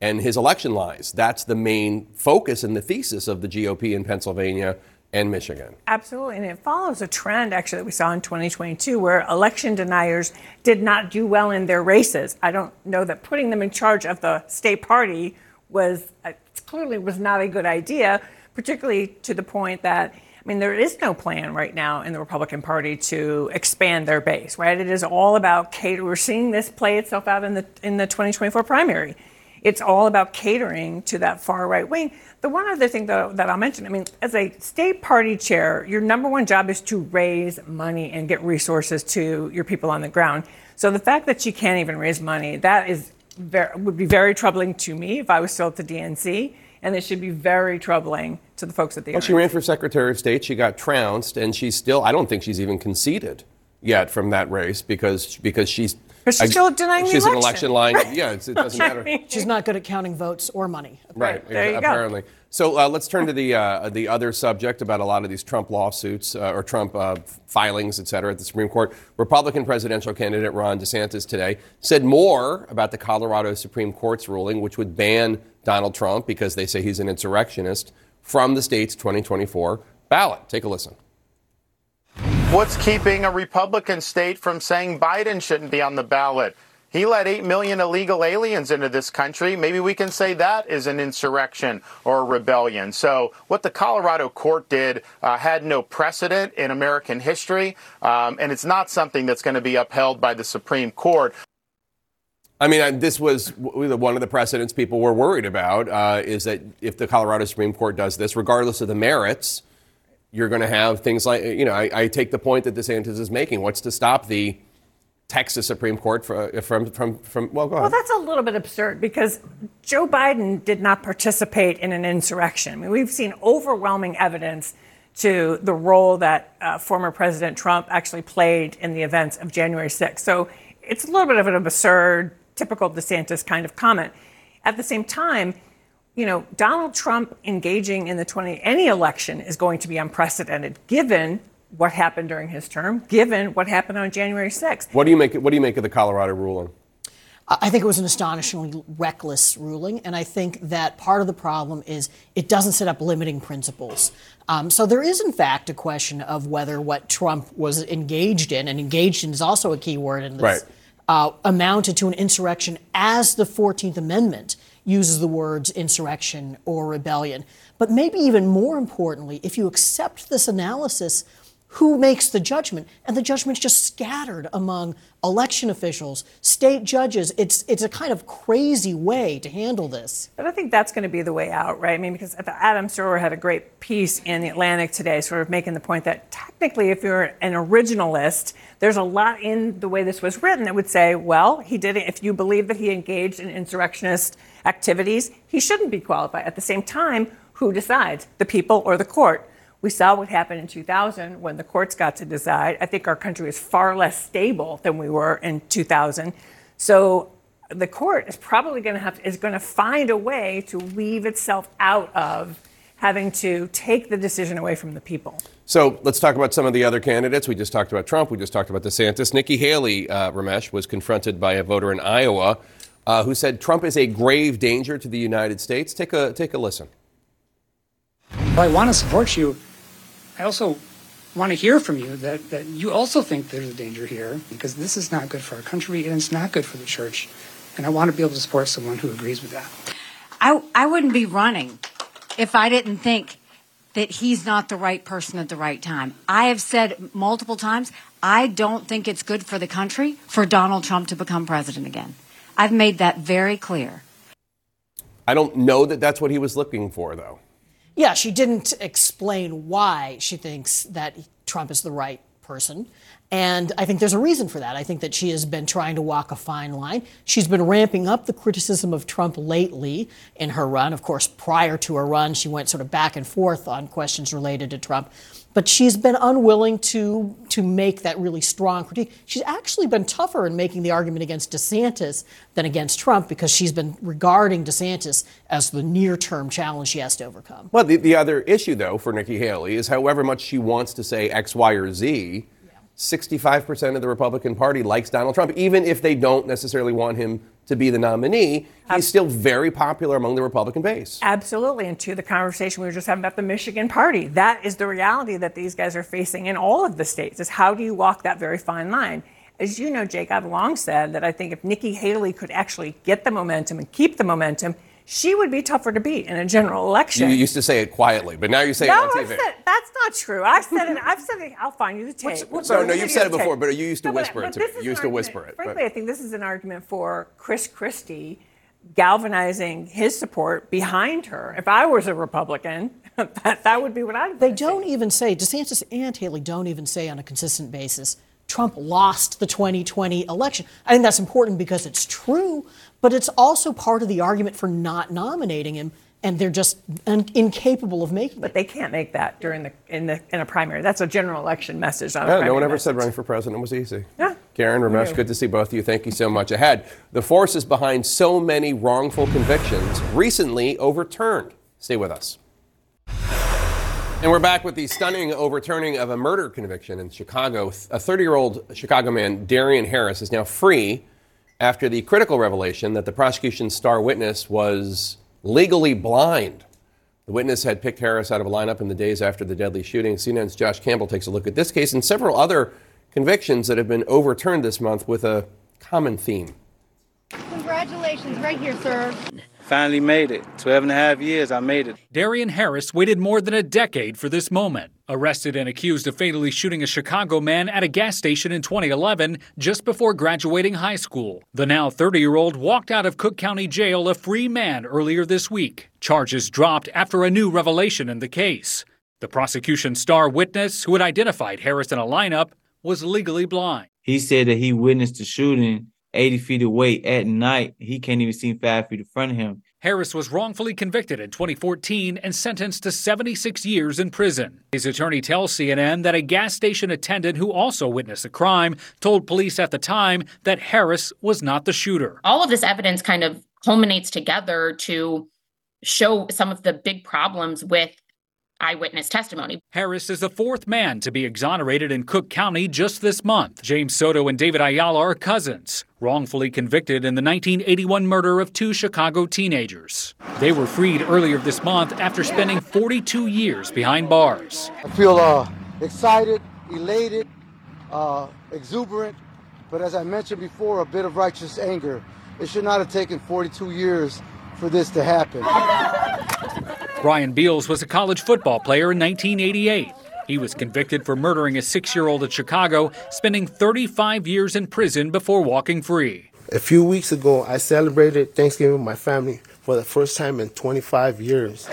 and his election lies. That's the main focus and the thesis of the GOP in Pennsylvania and Michigan. Absolutely. And it follows a trend actually that we saw in 2022 where election deniers did not do well in their races. I don't know that putting them in charge of the state party was uh, clearly was not a good idea, particularly to the point that I mean, there is no plan right now in the Republican Party to expand their base, right? It is all about cater. We're seeing this play itself out in the in the 2024 primary. It's all about catering to that far right wing. The one other thing that, that I'll mention, I mean, as a state party chair, your number one job is to raise money and get resources to your people on the ground. So the fact that she can't even raise money, that is very, would be very troubling to me if I was still at the DNC, and this should be very troubling to the folks at the. Well, she ran for Secretary of State. She got trounced, and she's still. I don't think she's even conceded yet from that race because because she's. But she's still denying the She's an election. election line. Yeah, it's, it doesn't matter. She's not good at counting votes or money. Right. there you go. apparently. So uh, let's turn to the uh, the other subject about a lot of these Trump lawsuits uh, or Trump uh, filings, et cetera, at the Supreme Court. Republican presidential candidate Ron DeSantis today said more about the Colorado Supreme Court's ruling, which would ban Donald Trump because they say he's an insurrectionist from the state's 2024 ballot. Take a listen. What's keeping a Republican state from saying Biden shouldn't be on the ballot? He let 8 million illegal aliens into this country. Maybe we can say that is an insurrection or a rebellion. So, what the Colorado court did uh, had no precedent in American history, um, and it's not something that's going to be upheld by the Supreme Court. I mean, this was one of the precedents people were worried about uh, is that if the Colorado Supreme Court does this, regardless of the merits, you're going to have things like, you know, I, I take the point that DeSantis is making. What's to stop the Texas Supreme Court for, from, from, from, well, go ahead. Well, that's a little bit absurd because Joe Biden did not participate in an insurrection. I mean, we've seen overwhelming evidence to the role that uh, former President Trump actually played in the events of January 6th. So it's a little bit of an absurd, typical DeSantis kind of comment. At the same time, you know, Donald Trump engaging in the 20 any election is going to be unprecedented given what happened during his term, given what happened on January 6th. What do you make? What do you make of the Colorado ruling? I think it was an astonishingly reckless ruling, and I think that part of the problem is it doesn't set up limiting principles. Um, so there is, in fact, a question of whether what Trump was engaged in, and engaged in is also a key word in this, Right. uh, amounted to an insurrection as the 14th Amendment uses the words insurrection or rebellion. But maybe even more importantly, if you accept this analysis, who makes the judgment? And the judgment's just scattered among election officials, state judges. It's it's a kind of crazy way to handle this. But I think that's going to be the way out, right? I mean, because Adam Serwer had a great piece in the Atlantic today, sort of making the point that technically, if you're an originalist, there's a lot in the way this was written that would say, well, he did it. If you believe that he engaged in insurrectionist activities, he shouldn't be qualified. At the same time, who decides, the people or the court? We saw what happened in 2000 when the courts got to decide. I think our country is far less stable than we were in 2000. So the court is probably going to have is going to find a way to weave itself out of having to take the decision away from the people. So let's talk about some of the other candidates. We just talked about Trump. We just talked about DeSantis. Nikki Haley, uh, Ramesh, was confronted by a voter in Iowa uh, who said Trump is a grave danger to the United States. Take a take a listen. Well, I want to support you. I also want to hear from you that, that you also think there's a danger here because this is not good for our country and it's not good for the church. And I want to be able to support someone who agrees with that. I, I wouldn't be running if I didn't think that he's not the right person at the right time. I have said multiple times, I don't think it's good for the country for Donald Trump to become president again. I've made that very clear. I don't know that that's what he was looking for, though. Yeah, she didn't explain why she thinks that Trump is the right person. And I think there's a reason for that. I think that she has been trying to walk a fine line. She's been ramping up the criticism of Trump lately in her run. Of course, prior to her run, she went sort of back and forth on questions related to Trump. But she's been unwilling to, to make that really strong critique. She's actually been tougher in making the argument against DeSantis than against Trump because she's been regarding DeSantis as the near term challenge she has to overcome. Well, the, the other issue, though, for Nikki Haley is however much she wants to say X, Y, or Z, 65% of the Republican Party likes Donald Trump, even if they don't necessarily want him to be the nominee. He's still very popular among the Republican base. Absolutely. And to the conversation we were just having about the Michigan party, that is the reality that these guys are facing in all of the states is how do you walk that very fine line? As you know, Jake, I've long said that I think if Nikki Haley could actually get the momentum and keep the momentum, she would be tougher to beat in a general election. You used to say it quietly, but now you say no, it on TV. said, that's not true. I've said it. I've said it. I'll find you the tape. so, no, The you've said it videotape. before, but you used to No, whisper but it to this me. is You used to argument- whisper it. but- Frankly, I think this is an argument for Chris Christie galvanizing his support behind her. If I was a Republican, that, that would be what I would They don't even say, DeSantis and Haley don't even say on a consistent basis, Trump lost the 2020 election. I think that's important because it's true, but it's also part of the argument for not nominating him, and they're just un- incapable of making But they can't make that during the in the in a primary. That's a general election message. Not a Yeah, no one ever message. said running for president was easy. Yeah. Karen, Ramesh, good to see both of you. Thank you so much. Ahead, the forces behind so many wrongful convictions recently overturned. Stay with us. And we're back with the stunning overturning of a murder conviction in Chicago. A 30 year old Chicago man, Darien Harris, is now free after the critical revelation that the prosecution's star witness was legally blind. The witness had picked Harris out of a lineup in the days after the deadly shooting. CNN's Josh Campbell takes a look at this case and several other convictions that have been overturned this month with a common theme. Congratulations, right here, sir. Finally made it. 12 and a half years, I made it. Darien Harris waited more than a decade for this moment. Arrested and accused of fatally shooting a Chicago man at a gas station in 2011, just before graduating high school. The now 30 year old walked out of Cook County Jail a free man earlier this week. Charges dropped after a new revelation in the case. The prosecution's star witness, who had identified Harris in a lineup, was legally blind. He said that he witnessed the shooting 80 feet away at night. He can't even see five feet in front of him. Harris was wrongfully convicted in 2014 and sentenced to 76 years in prison. His attorney tells CNN that a gas station attendant who also witnessed the crime told police at the time that Harris was not the shooter. All of this evidence kind of culminates together to show some of the big problems with eyewitness testimony. Harris is the fourth man to be exonerated in Cook County just this month. James Soto and David Ayala are cousins, wrongfully convicted in the 1981 murder of two Chicago teenagers. They were freed earlier this month after spending 42 years behind bars. I feel uh, excited, elated, uh, exuberant, but as I mentioned before, a bit of righteous anger. It should not have taken 42 years for this to happen. Brian Beals was a college football player in 1988. He was convicted for murdering a six year old in Chicago, spending 35 years in prison before walking free. A few weeks ago, I celebrated Thanksgiving with my family for the first time in 25 years.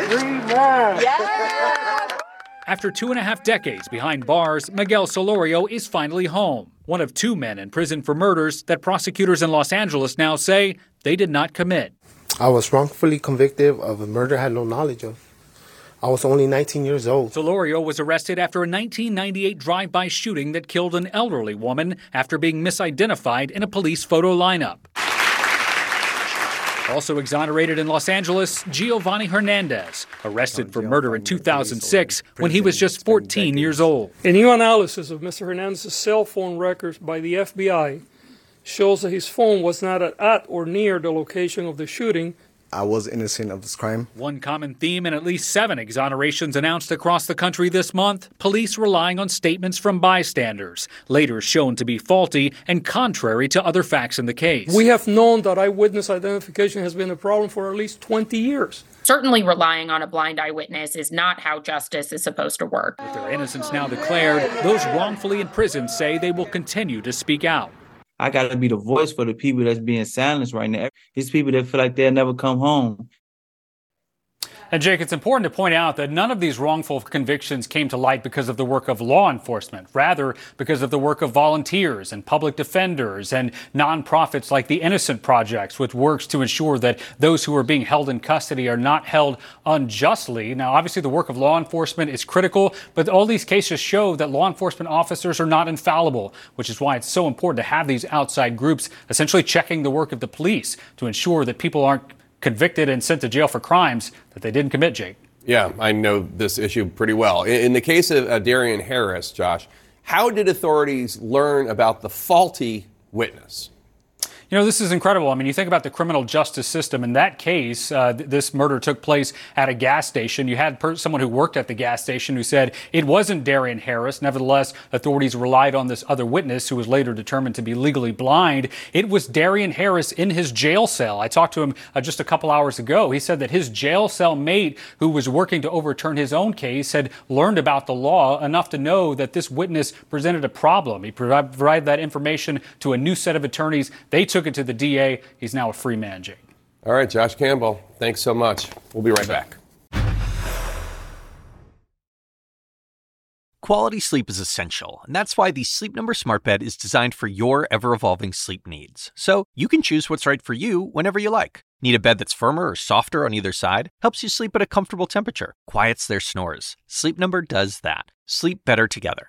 After two and a half decades behind bars, Miguel Solorio is finally home. One of two men in prison for murders that prosecutors in Los Angeles now say they did not commit. I was wrongfully convicted of a murder I had no knowledge of. I was only 19 years old. Solorio was arrested after a 1998 drive by shooting that killed an elderly woman after being misidentified in a police photo lineup. Also exonerated in Los Angeles, Giovanni Hernandez, arrested for murder in 2006 when he was just 14 years old. A new analysis of Mr. Hernandez's cell phone records by the FBI shows that his phone was not at, at or near the location of the shooting. I was innocent of this crime. One common theme in at least seven exonerations announced across the country this month police relying on statements from bystanders, later shown to be faulty and contrary to other facts in the case. We have known that eyewitness identification has been a problem for at least 20 years. Certainly, relying on a blind eyewitness is not how justice is supposed to work. With their innocence now declared, those wrongfully imprisoned say they will continue to speak out. I got to be the voice for the people that's being silenced right now. These people that feel like they'll never come home. And Jake, it's important to point out that none of these wrongful convictions came to light because of the work of law enforcement, rather because of the work of volunteers and public defenders and nonprofits like the Innocence Project, which works to ensure that those who are being held in custody are not held unjustly. Now, obviously, the work of law enforcement is critical, but all these cases show that law enforcement officers are not infallible, which is why it's so important to have these outside groups essentially checking the work of the police to ensure that people aren't convicted and sent to jail for crimes that they didn't commit, Jake. Yeah, I know this issue pretty well. In, the case of uh, Darien Harris, Josh, how did authorities learn about the faulty witness? You know, this is incredible. I mean, you think about the criminal justice system. In that case, uh, th- this murder took place at a gas station. You had per- someone who worked at the gas station who said it wasn't Darien Harris. Nevertheless, authorities relied on this other witness who was later determined to be legally blind. It was Darien Harris in his jail cell. I talked to him uh, just a couple hours ago. He said that his jail cell mate, who was working to overturn his own case, had learned about the law enough to know that this witness presented a problem. He provided that information to a new set of attorneys. They took took it to the DA. He's now a free man, Jake. All right, Josh Campbell, thanks so much. We'll be right back. Quality sleep is essential, and that's why the Sleep Number Smart Bed is designed for your ever evolving sleep needs. So you can choose what's right for you whenever you like. Need a bed that's firmer or softer on either side? Helps you sleep at a comfortable temperature, quiets their snores. Sleep Number does that. Sleep better together.